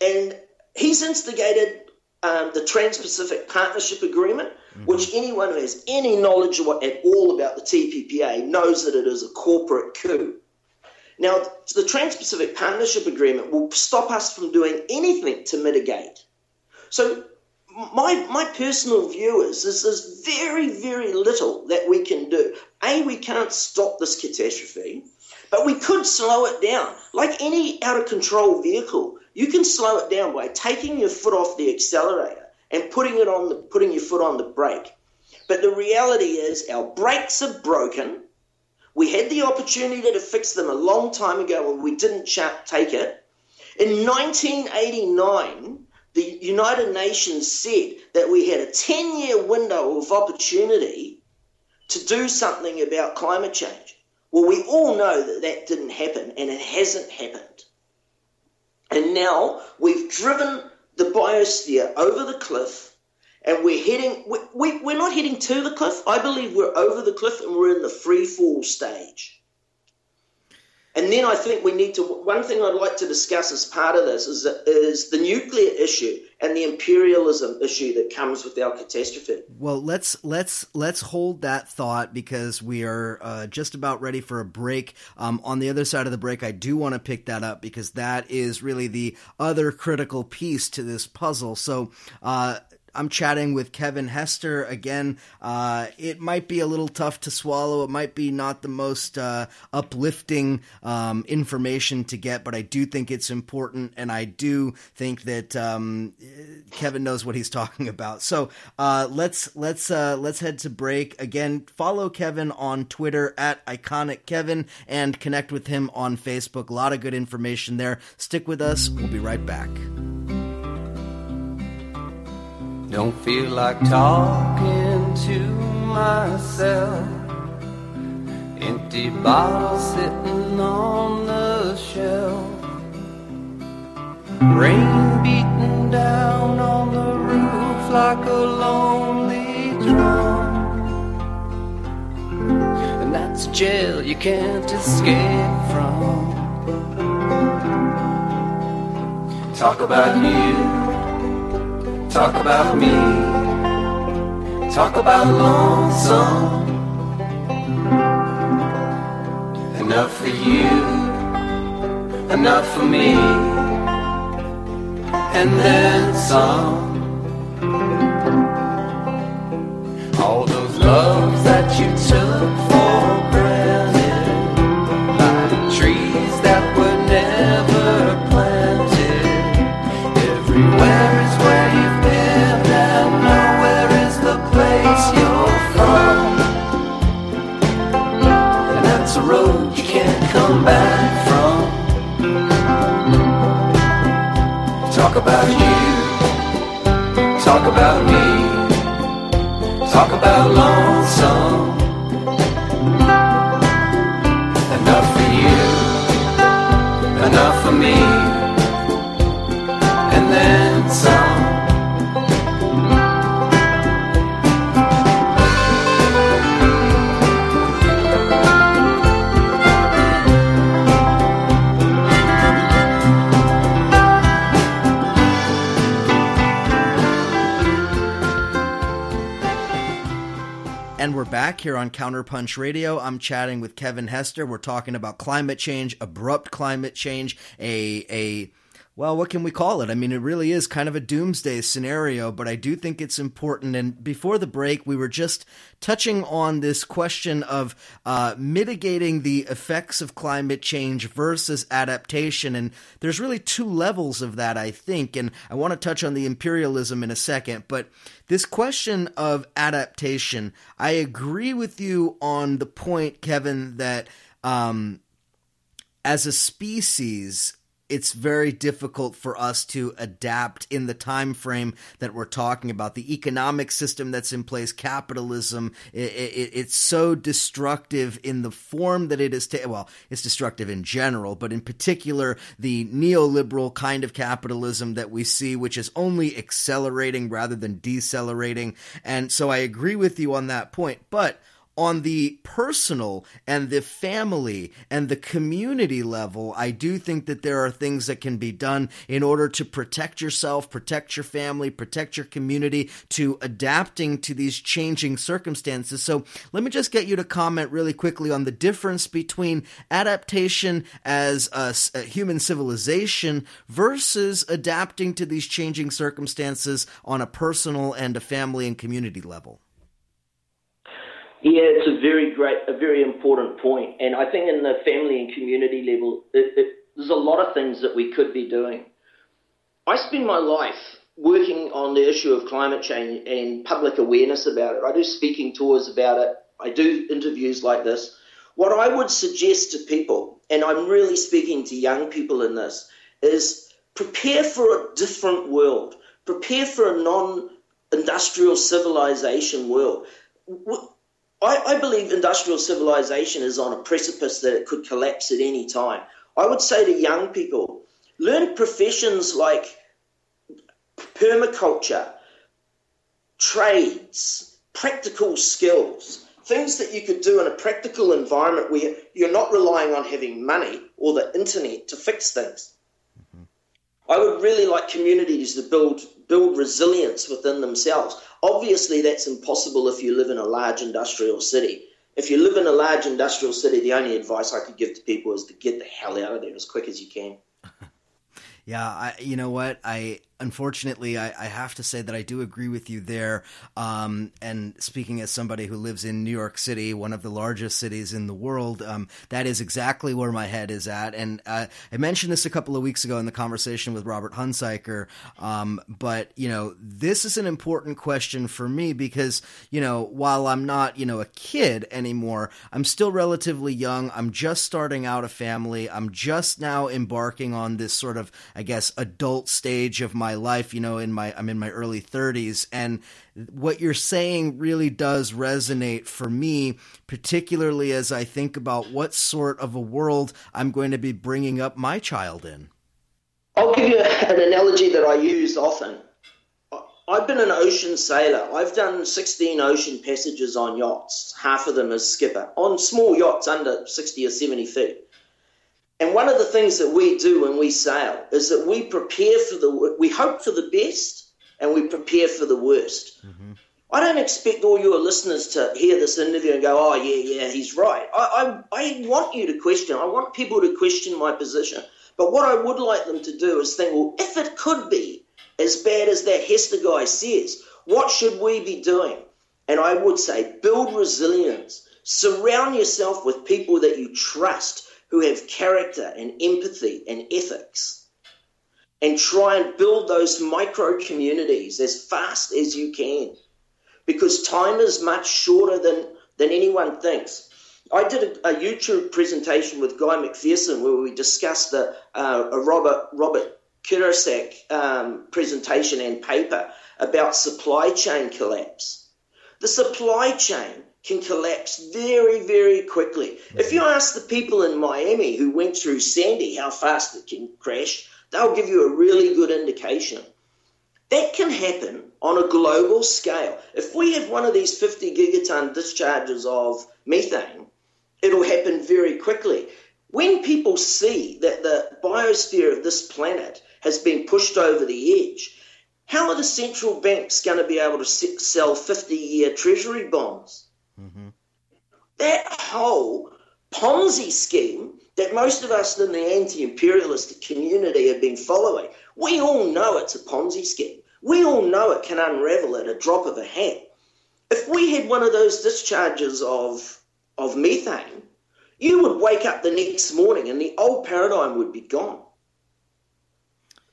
and he's instigated um, the Trans Pacific Partnership Agreement, mm-hmm. which anyone who has any knowledge at all about the TPPA knows that it is a corporate coup. Now, the Trans Pacific Partnership Agreement will stop us from doing anything to mitigate. So, my, my personal view is, is there's very, very little that we can do. A, we can't stop this catastrophe, but we could slow it down. Like any out of control vehicle, you can slow it down by taking your foot off the accelerator and putting it on the putting your foot on the brake. But the reality is our brakes are broken. We had the opportunity to fix them a long time ago and we didn't take it. In 1989, the United Nations said that we had a 10 year window of opportunity to do something about climate change. Well, we all know that that didn't happen and it hasn't happened. And now we've driven the biosphere over the cliff and we're heading, we, we, we're not heading to the cliff. I believe we're over the cliff and we're in the free fall stage. And then I think we need to. One thing I'd like to discuss as part of this is, is the nuclear issue and the imperialism issue that comes with our catastrophe. Well, let's let's let's hold that thought because we are uh, just about ready for a break. Um, on the other side of the break, I do want to pick that up because that is really the other critical piece to this puzzle. So. Uh, I'm chatting with Kevin Hester again. Uh, it might be a little tough to swallow. It might be not the most uh, uplifting um, information to get, but I do think it's important, and I do think that um, Kevin knows what he's talking about. So uh, let's let's uh, let's head to break again. Follow Kevin on Twitter at iconic Kevin and connect with him on Facebook. A lot of good information there. Stick with us. We'll be right back. Don't feel like talking to myself. Empty bottle sitting on the shelf. Rain beating down on the roof like a lonely drum. And that's jail you can't escape from. Talk about you Talk about me. Talk about lonesome. Enough for you. Enough for me. And then some. All those loves that you took about you, talk about me, talk about lonesome. Enough for you, enough for me, back here on Counterpunch Radio. I'm chatting with Kevin Hester. We're talking about climate change, abrupt climate change, a a well, what can we call it? I mean, it really is kind of a doomsday scenario, but I do think it's important. And before the break, we were just touching on this question of uh, mitigating the effects of climate change versus adaptation. And there's really two levels of that, I think. And I want to touch on the imperialism in a second. But this question of adaptation, I agree with you on the point, Kevin, that um, as a species, it's very difficult for us to adapt in the time frame that we're talking about. The economic system that's in place, capitalism, it, it, it's so destructive in the form that it is. Ta- well, it's destructive in general, but in particular, the neoliberal kind of capitalism that we see, which is only accelerating rather than decelerating. And so I agree with you on that point, but on the personal and the family and the community level, I do think that there are things that can be done in order to protect yourself, protect your family, protect your community, to adapting to these changing circumstances. So let me just get you to comment really quickly on the difference between adaptation as a, a human civilization versus adapting to these changing circumstances on a personal and a family and community level. Yeah, it's a very great, a very important point, and I think in the family and community level, it, it, there's a lot of things that we could be doing. I spend my life working on the issue of climate change and public awareness about it. I do speaking tours about it. I do interviews like this. What I would suggest to people, and I'm really speaking to young people in this, is prepare for a different world. Prepare for a non-industrial civilization world I, I believe industrial civilization is on a precipice that it could collapse at any time. I would say to young people, learn professions like permaculture, trades, practical skills, things that you could do in a practical environment where you're not relying on having money or the internet to fix things. Mm-hmm. I would really like communities to build build resilience within themselves. Obviously, that's impossible if you live in a large industrial city. If you live in a large industrial city, the only advice I could give to people is to get the hell out of there as quick as you can. yeah, I, you know what? I unfortunately, I, I, have to say that I do agree with you there. Um, and speaking as somebody who lives in New York City, one of the largest cities in the world, um, that is exactly where my head is at. And uh, I mentioned this a couple of weeks ago in the conversation with Robert Hunziker. Um, but, you know, this is an important question for me because, you know, while I'm not, you know, a kid anymore, I'm still relatively young. I'm just starting out a family. I'm just now embarking on this sort of, I guess, adult stage of my my life, you know, in my I'm in my early 30s and what you're saying really does resonate for me, particularly as I think about what sort of a world I'm going to be bringing up my child in. I'll give you an analogy that I use often. I've been an ocean sailor. I've done 16 ocean passages on yachts, half of them as skipper, on small yachts under 60 or 70 feet. And one of the things that we do when we sail is that we prepare for the, we hope for the best and we prepare for the worst. Mm-hmm. I don't expect all your listeners to hear this interview and go, oh, yeah, yeah, he's right. I, I, I want you to question, I want people to question my position. But what I would like them to do is think, well, if it could be as bad as that Hester guy says, what should we be doing? And I would say, build resilience. Surround yourself with people that you trust who have character and empathy and ethics and try and build those micro communities as fast as you can because time is much shorter than, than anyone thinks. I did a, a YouTube presentation with Guy McPherson where we discussed the, uh, a Robert, Robert Kiyosaki um, presentation and paper about supply chain collapse. The supply chain can collapse very, very quickly. If you ask the people in Miami who went through Sandy how fast it can crash, they'll give you a really good indication. That can happen on a global scale. If we have one of these 50 gigaton discharges of methane, it'll happen very quickly. When people see that the biosphere of this planet has been pushed over the edge, how are the central banks going to be able to sell 50 year treasury bonds? Mm-hmm. That whole Ponzi scheme that most of us in the anti imperialist community have been following, we all know it's a Ponzi scheme. We all know it can unravel at a drop of a hat. If we had one of those discharges of, of methane, you would wake up the next morning and the old paradigm would be gone.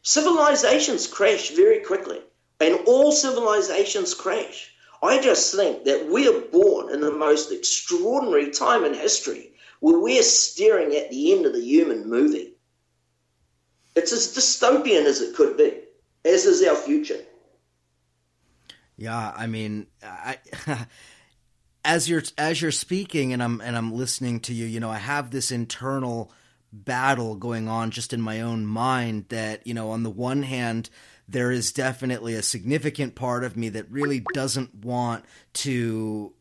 Civilizations crash very quickly, and all civilizations crash. I just think that we are born in the most extraordinary time in history where we're staring at the end of the human movie. It's as dystopian as it could be, as is our future. Yeah, I mean, I, as you're as you're speaking and I'm and I'm listening to you, you know, I have this internal battle going on just in my own mind that, you know, on the one hand, there is definitely a significant part of me that really doesn't want to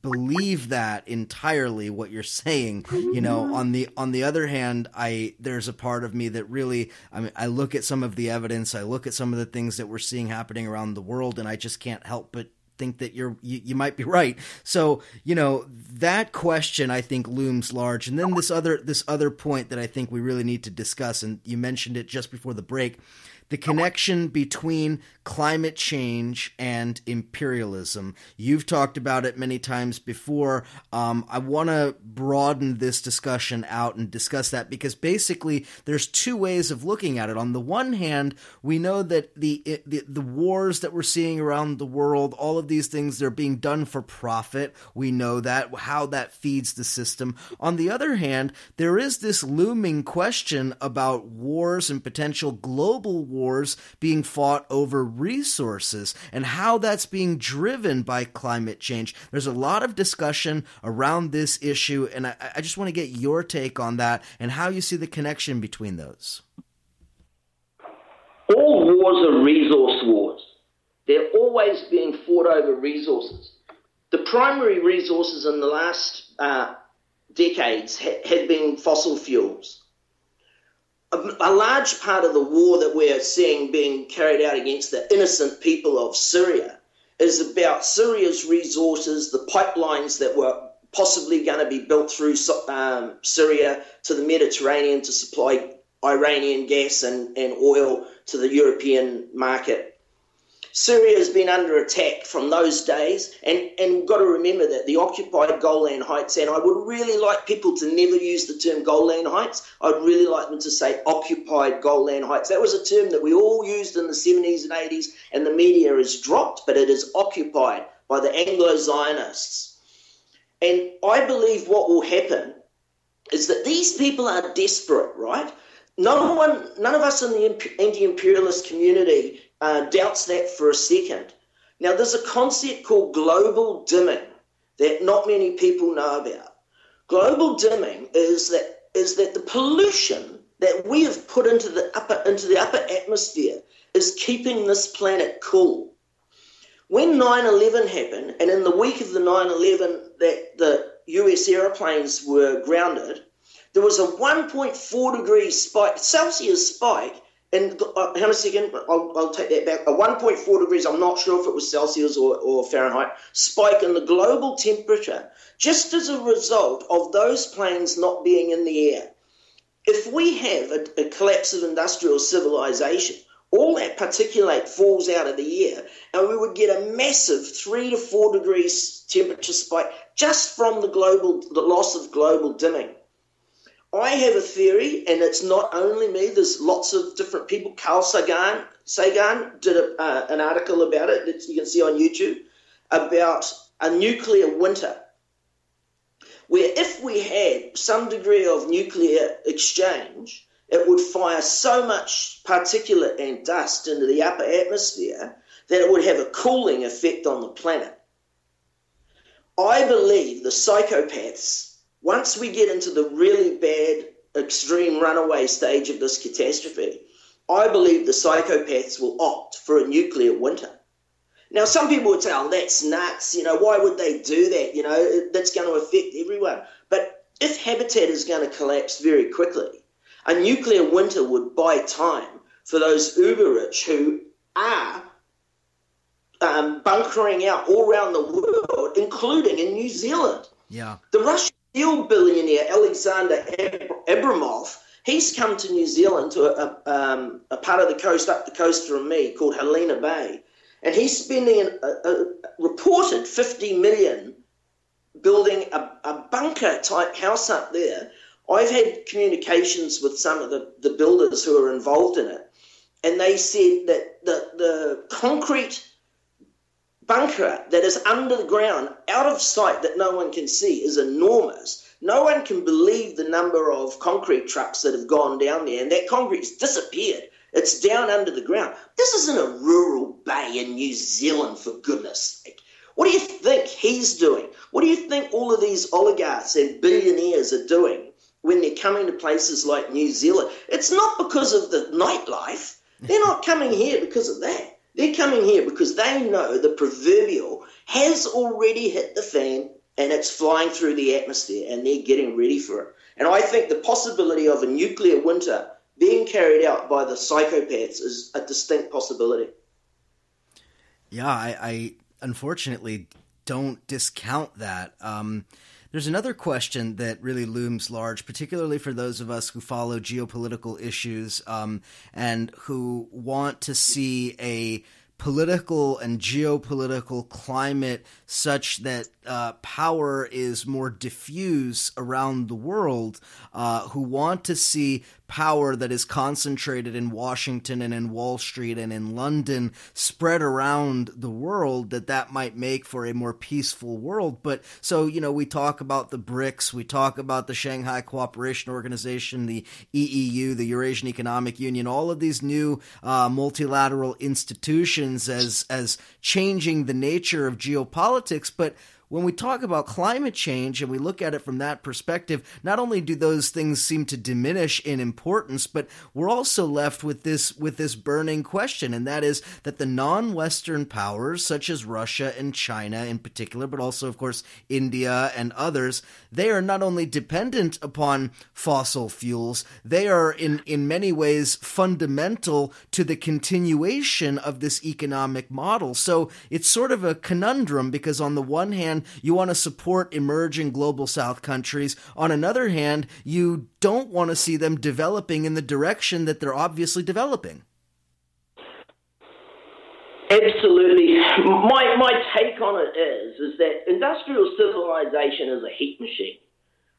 believe that entirely what you're saying. You know mm-hmm. on the on the other hand i there's a part of me that really i mean i look at some of the evidence i look at some of the things that we're seeing happening around the world and i just can't help but think that you're you, you might be right. So you know that question i think looms large. And then this other this other point that i think we really need to discuss and you mentioned it just before the break the connection between climate change and imperialism. You've talked about it many times before. Um, I want to broaden this discussion out and discuss that because basically there's two ways of looking at it. On the one hand, we know that the, the the wars that we're seeing around the world, all of these things, they're being done for profit. We know that how that feeds the system. On the other hand, there is this looming question about wars and potential global wars being fought over resources and how that's being driven by climate change. There's a lot of discussion around this issue, and I, I just want to get your take on that and how you see the connection between those. All wars are resource wars. They're always being fought over resources. The primary resources in the last uh, decades ha- have been fossil fuels a, large part of the war that we're seeing being carried out against the innocent people of Syria is about Syria's resources, the pipelines that were possibly going to be built through um, Syria to the Mediterranean to supply Iranian gas and, and oil to the European market. Syria has been under attack from those days, and, and we've got to remember that the occupied Golan Heights, and I would really like people to never use the term Golan Heights. I'd really like them to say occupied Golan Heights. That was a term that we all used in the 70s and 80s, and the media has dropped, but it is occupied by the Anglo Zionists. And I believe what will happen is that these people are desperate, right? No one, none of us in the anti-imperialist community uh, doubts that for a second. Now, there's a concept called global dimming that not many people know about. Global dimming is that is that the pollution that we have put into the upper into the upper atmosphere is keeping this planet cool. When 9/11 happened, and in the week of the 9/11 that the U.S. airplanes were grounded, there was a 1.4 degree spike Celsius spike and uh, hang on a second, I'll, I'll, take that back. A 1.4 degrees, I'm not sure if it was Celsius or, or Fahrenheit, spike in the global temperature just as a result of those planes not being in the air. If we have a, a collapse of industrial civilization, all that particulate falls out of the air, and we would get a massive three to four degrees temperature spike just from the global, the loss of global dimming. I have a theory, and it's not only me. There's lots of different people. Carl Sagan, Sagan did a, uh, an article about it that you can see on YouTube about a nuclear winter, where if we had some degree of nuclear exchange, it would fire so much particulate and dust into the upper atmosphere that it would have a cooling effect on the planet. I believe the psychopaths once we get into the really bad, extreme runaway stage of this catastrophe, I believe the psychopaths will opt for a nuclear winter. Now, some people would say, oh, that's nuts. You know, why would they do that? You know, that's going to affect everyone. But if habitat is going to collapse very quickly, a nuclear winter would buy time for those uber rich who are um, bunkering out all around the world, including in New Zealand. Yeah. The Russians steel billionaire Alexander Abramov, he's come to New Zealand to a, a, um, a, part of the coast up the coast from me called Helena Bay, and he's spending an, a, a reported 50 million building a, bunker type house up there. I've had communications with some of the, the builders who are involved in it, and they said that the, the concrete bunker that is under the ground, out of sight, that no one can see, is enormous. No one can believe the number of concrete trucks that have gone down there, and that concrete's disappeared. It's down under the ground. This isn't a rural bay in New Zealand, for goodness sake. What do you think he's doing? What do you think all of these oligarchs and billionaires are doing when they're coming to places like New Zealand? It's not because of the nightlife. They're not coming here because of that. They're coming here because they know the proverbial has already hit the fan and it's flying through the atmosphere and they're getting ready for it. And I think the possibility of a nuclear winter being carried out by the psychopaths is a distinct possibility. Yeah, I, I unfortunately don't discount that. Um, there's another question that really looms large, particularly for those of us who follow geopolitical issues um, and who want to see a political and geopolitical climate such that uh, power is more diffuse around the world, uh, who want to see power that is concentrated in Washington and in Wall Street and in London spread around the world, that that might make for a more peaceful world. But so, you know, we talk about the BRICS, we talk about the Shanghai Cooperation Organization, the EEU, the Eurasian Economic Union, all of these new uh, multilateral institutions as as changing the nature of geopolitics, but when we talk about climate change and we look at it from that perspective, not only do those things seem to diminish in importance, but we're also left with this with this burning question, and that is that the non-Western powers, such as Russia and China in particular, but also of course India and others, they are not only dependent upon fossil fuels, they are in in many ways fundamental to the continuation of this economic model. So it's sort of a conundrum because on the one hand you want to support emerging global south countries. On another hand, you don't want to see them developing in the direction that they're obviously developing. Absolutely. My, my take on it is, is that industrial civilization is a heat machine.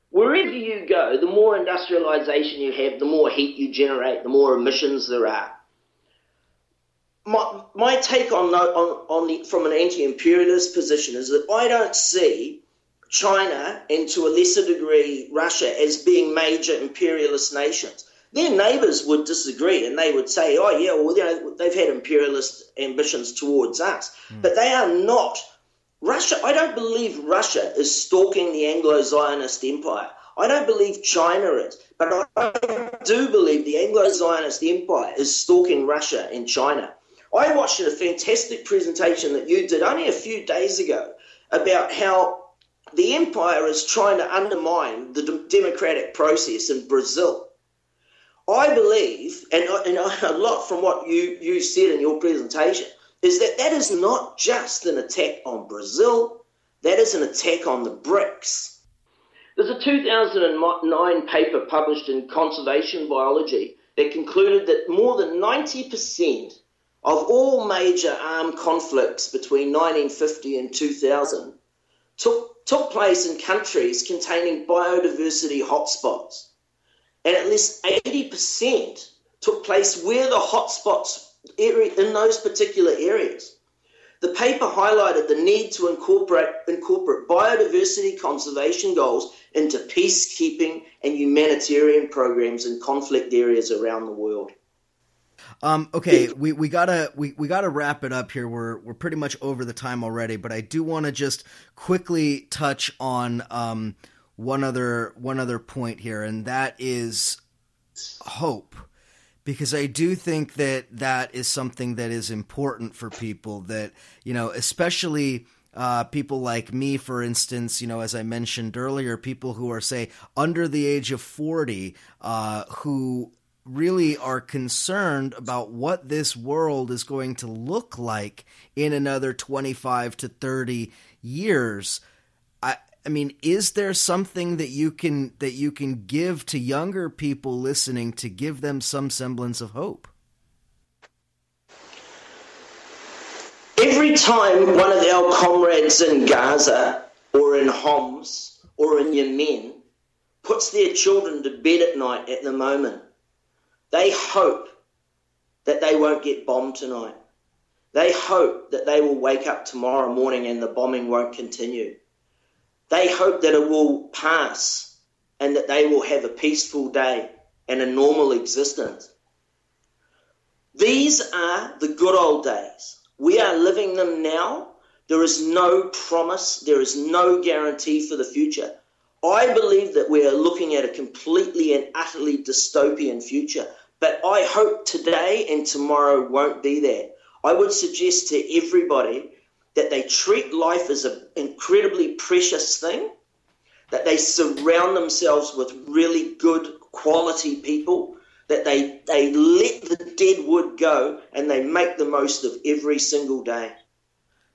Wherever you go, the more industrialization you have, the more heat you generate, the more emissions there are my, my take on, on, on the, from an anti-imperialist position is that I don't see China and to a lesser degree Russia as being major imperialist nations. Their neighbours would disagree and they would say, oh, yeah, well, you know, they've had imperialist ambitions towards us. Mm. But they are not. Russia, I don't believe Russia is stalking the Anglo Zionist empire. I don't believe China is. But I do believe the Anglo Zionist empire is stalking Russia and China. I watched a fantastic presentation that you did only a few days ago about how the empire is trying to undermine the democratic process in Brazil. I believe, and, and a lot from what you, you said in your presentation, is that that is not just an attack on Brazil, that is an attack on the BRICS. There's a 2009 paper published in Conservation Biology that concluded that more than 90% of all major armed conflicts between 1950 and 2000 took, took place in countries containing biodiversity hotspots. And at least 80% took place where the hotspots area, in those particular areas. The paper highlighted the need to incorporate, incorporate biodiversity conservation goals into peacekeeping and humanitarian programs in conflict areas around the world. Um, okay, we, we gotta we, we gotta wrap it up here. We're we're pretty much over the time already, but I do want to just quickly touch on um, one other one other point here, and that is hope, because I do think that that is something that is important for people. That you know, especially. Uh, people like me, for instance, you know, as I mentioned earlier, people who are, say, under the age of 40, uh, who really are concerned about what this world is going to look like in another 25 to 30 years. I i mean is there something that you can that you can give to younger people listening to give them some semblance of hope? Every time one of our comrades in gaza or in homs or in yemen puts their children to bed at night at the moment they hope that they won't get bombed tonight. They hope that they will wake up tomorrow morning and the bombing won't continue. They hope that it will pass and that they will have a peaceful day and a normal existence. These are the good old days. We are living them now. There is no promise, there is no guarantee for the future. I believe that we are looking at a completely and utterly dystopian future, but I hope today and tomorrow won't be there. I would suggest to everybody that they treat life as an incredibly precious thing, that they surround themselves with really good quality people, that they, they let the dead wood go and they make the most of every single day.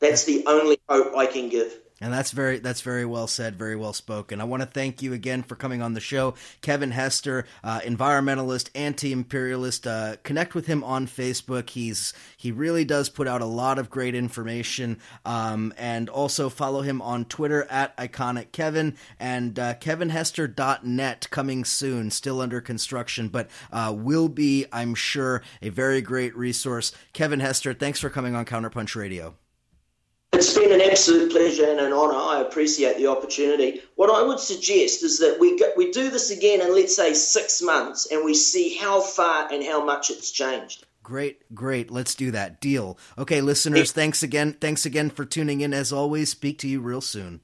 That's the only hope I can give. And that's very that's very well said, very well spoken. I want to thank you again for coming on the show, Kevin Hester, uh, environmentalist, anti-imperialist. Uh, connect with him on Facebook. He's he really does put out a lot of great information, um, and also follow him on Twitter at iconic Kevin and uh, KevinHester.net coming soon, still under construction, but uh, will be, I'm sure, a very great resource. Kevin Hester, thanks for coming on Counterpunch Radio. It's been an absolute pleasure and an honour. I appreciate the opportunity. What I would suggest is that we go, we do this again in let's say six months, and we see how far and how much it's changed. Great, great. Let's do that. Deal. Okay, listeners, thanks again. Thanks again for tuning in. As always, speak to you real soon.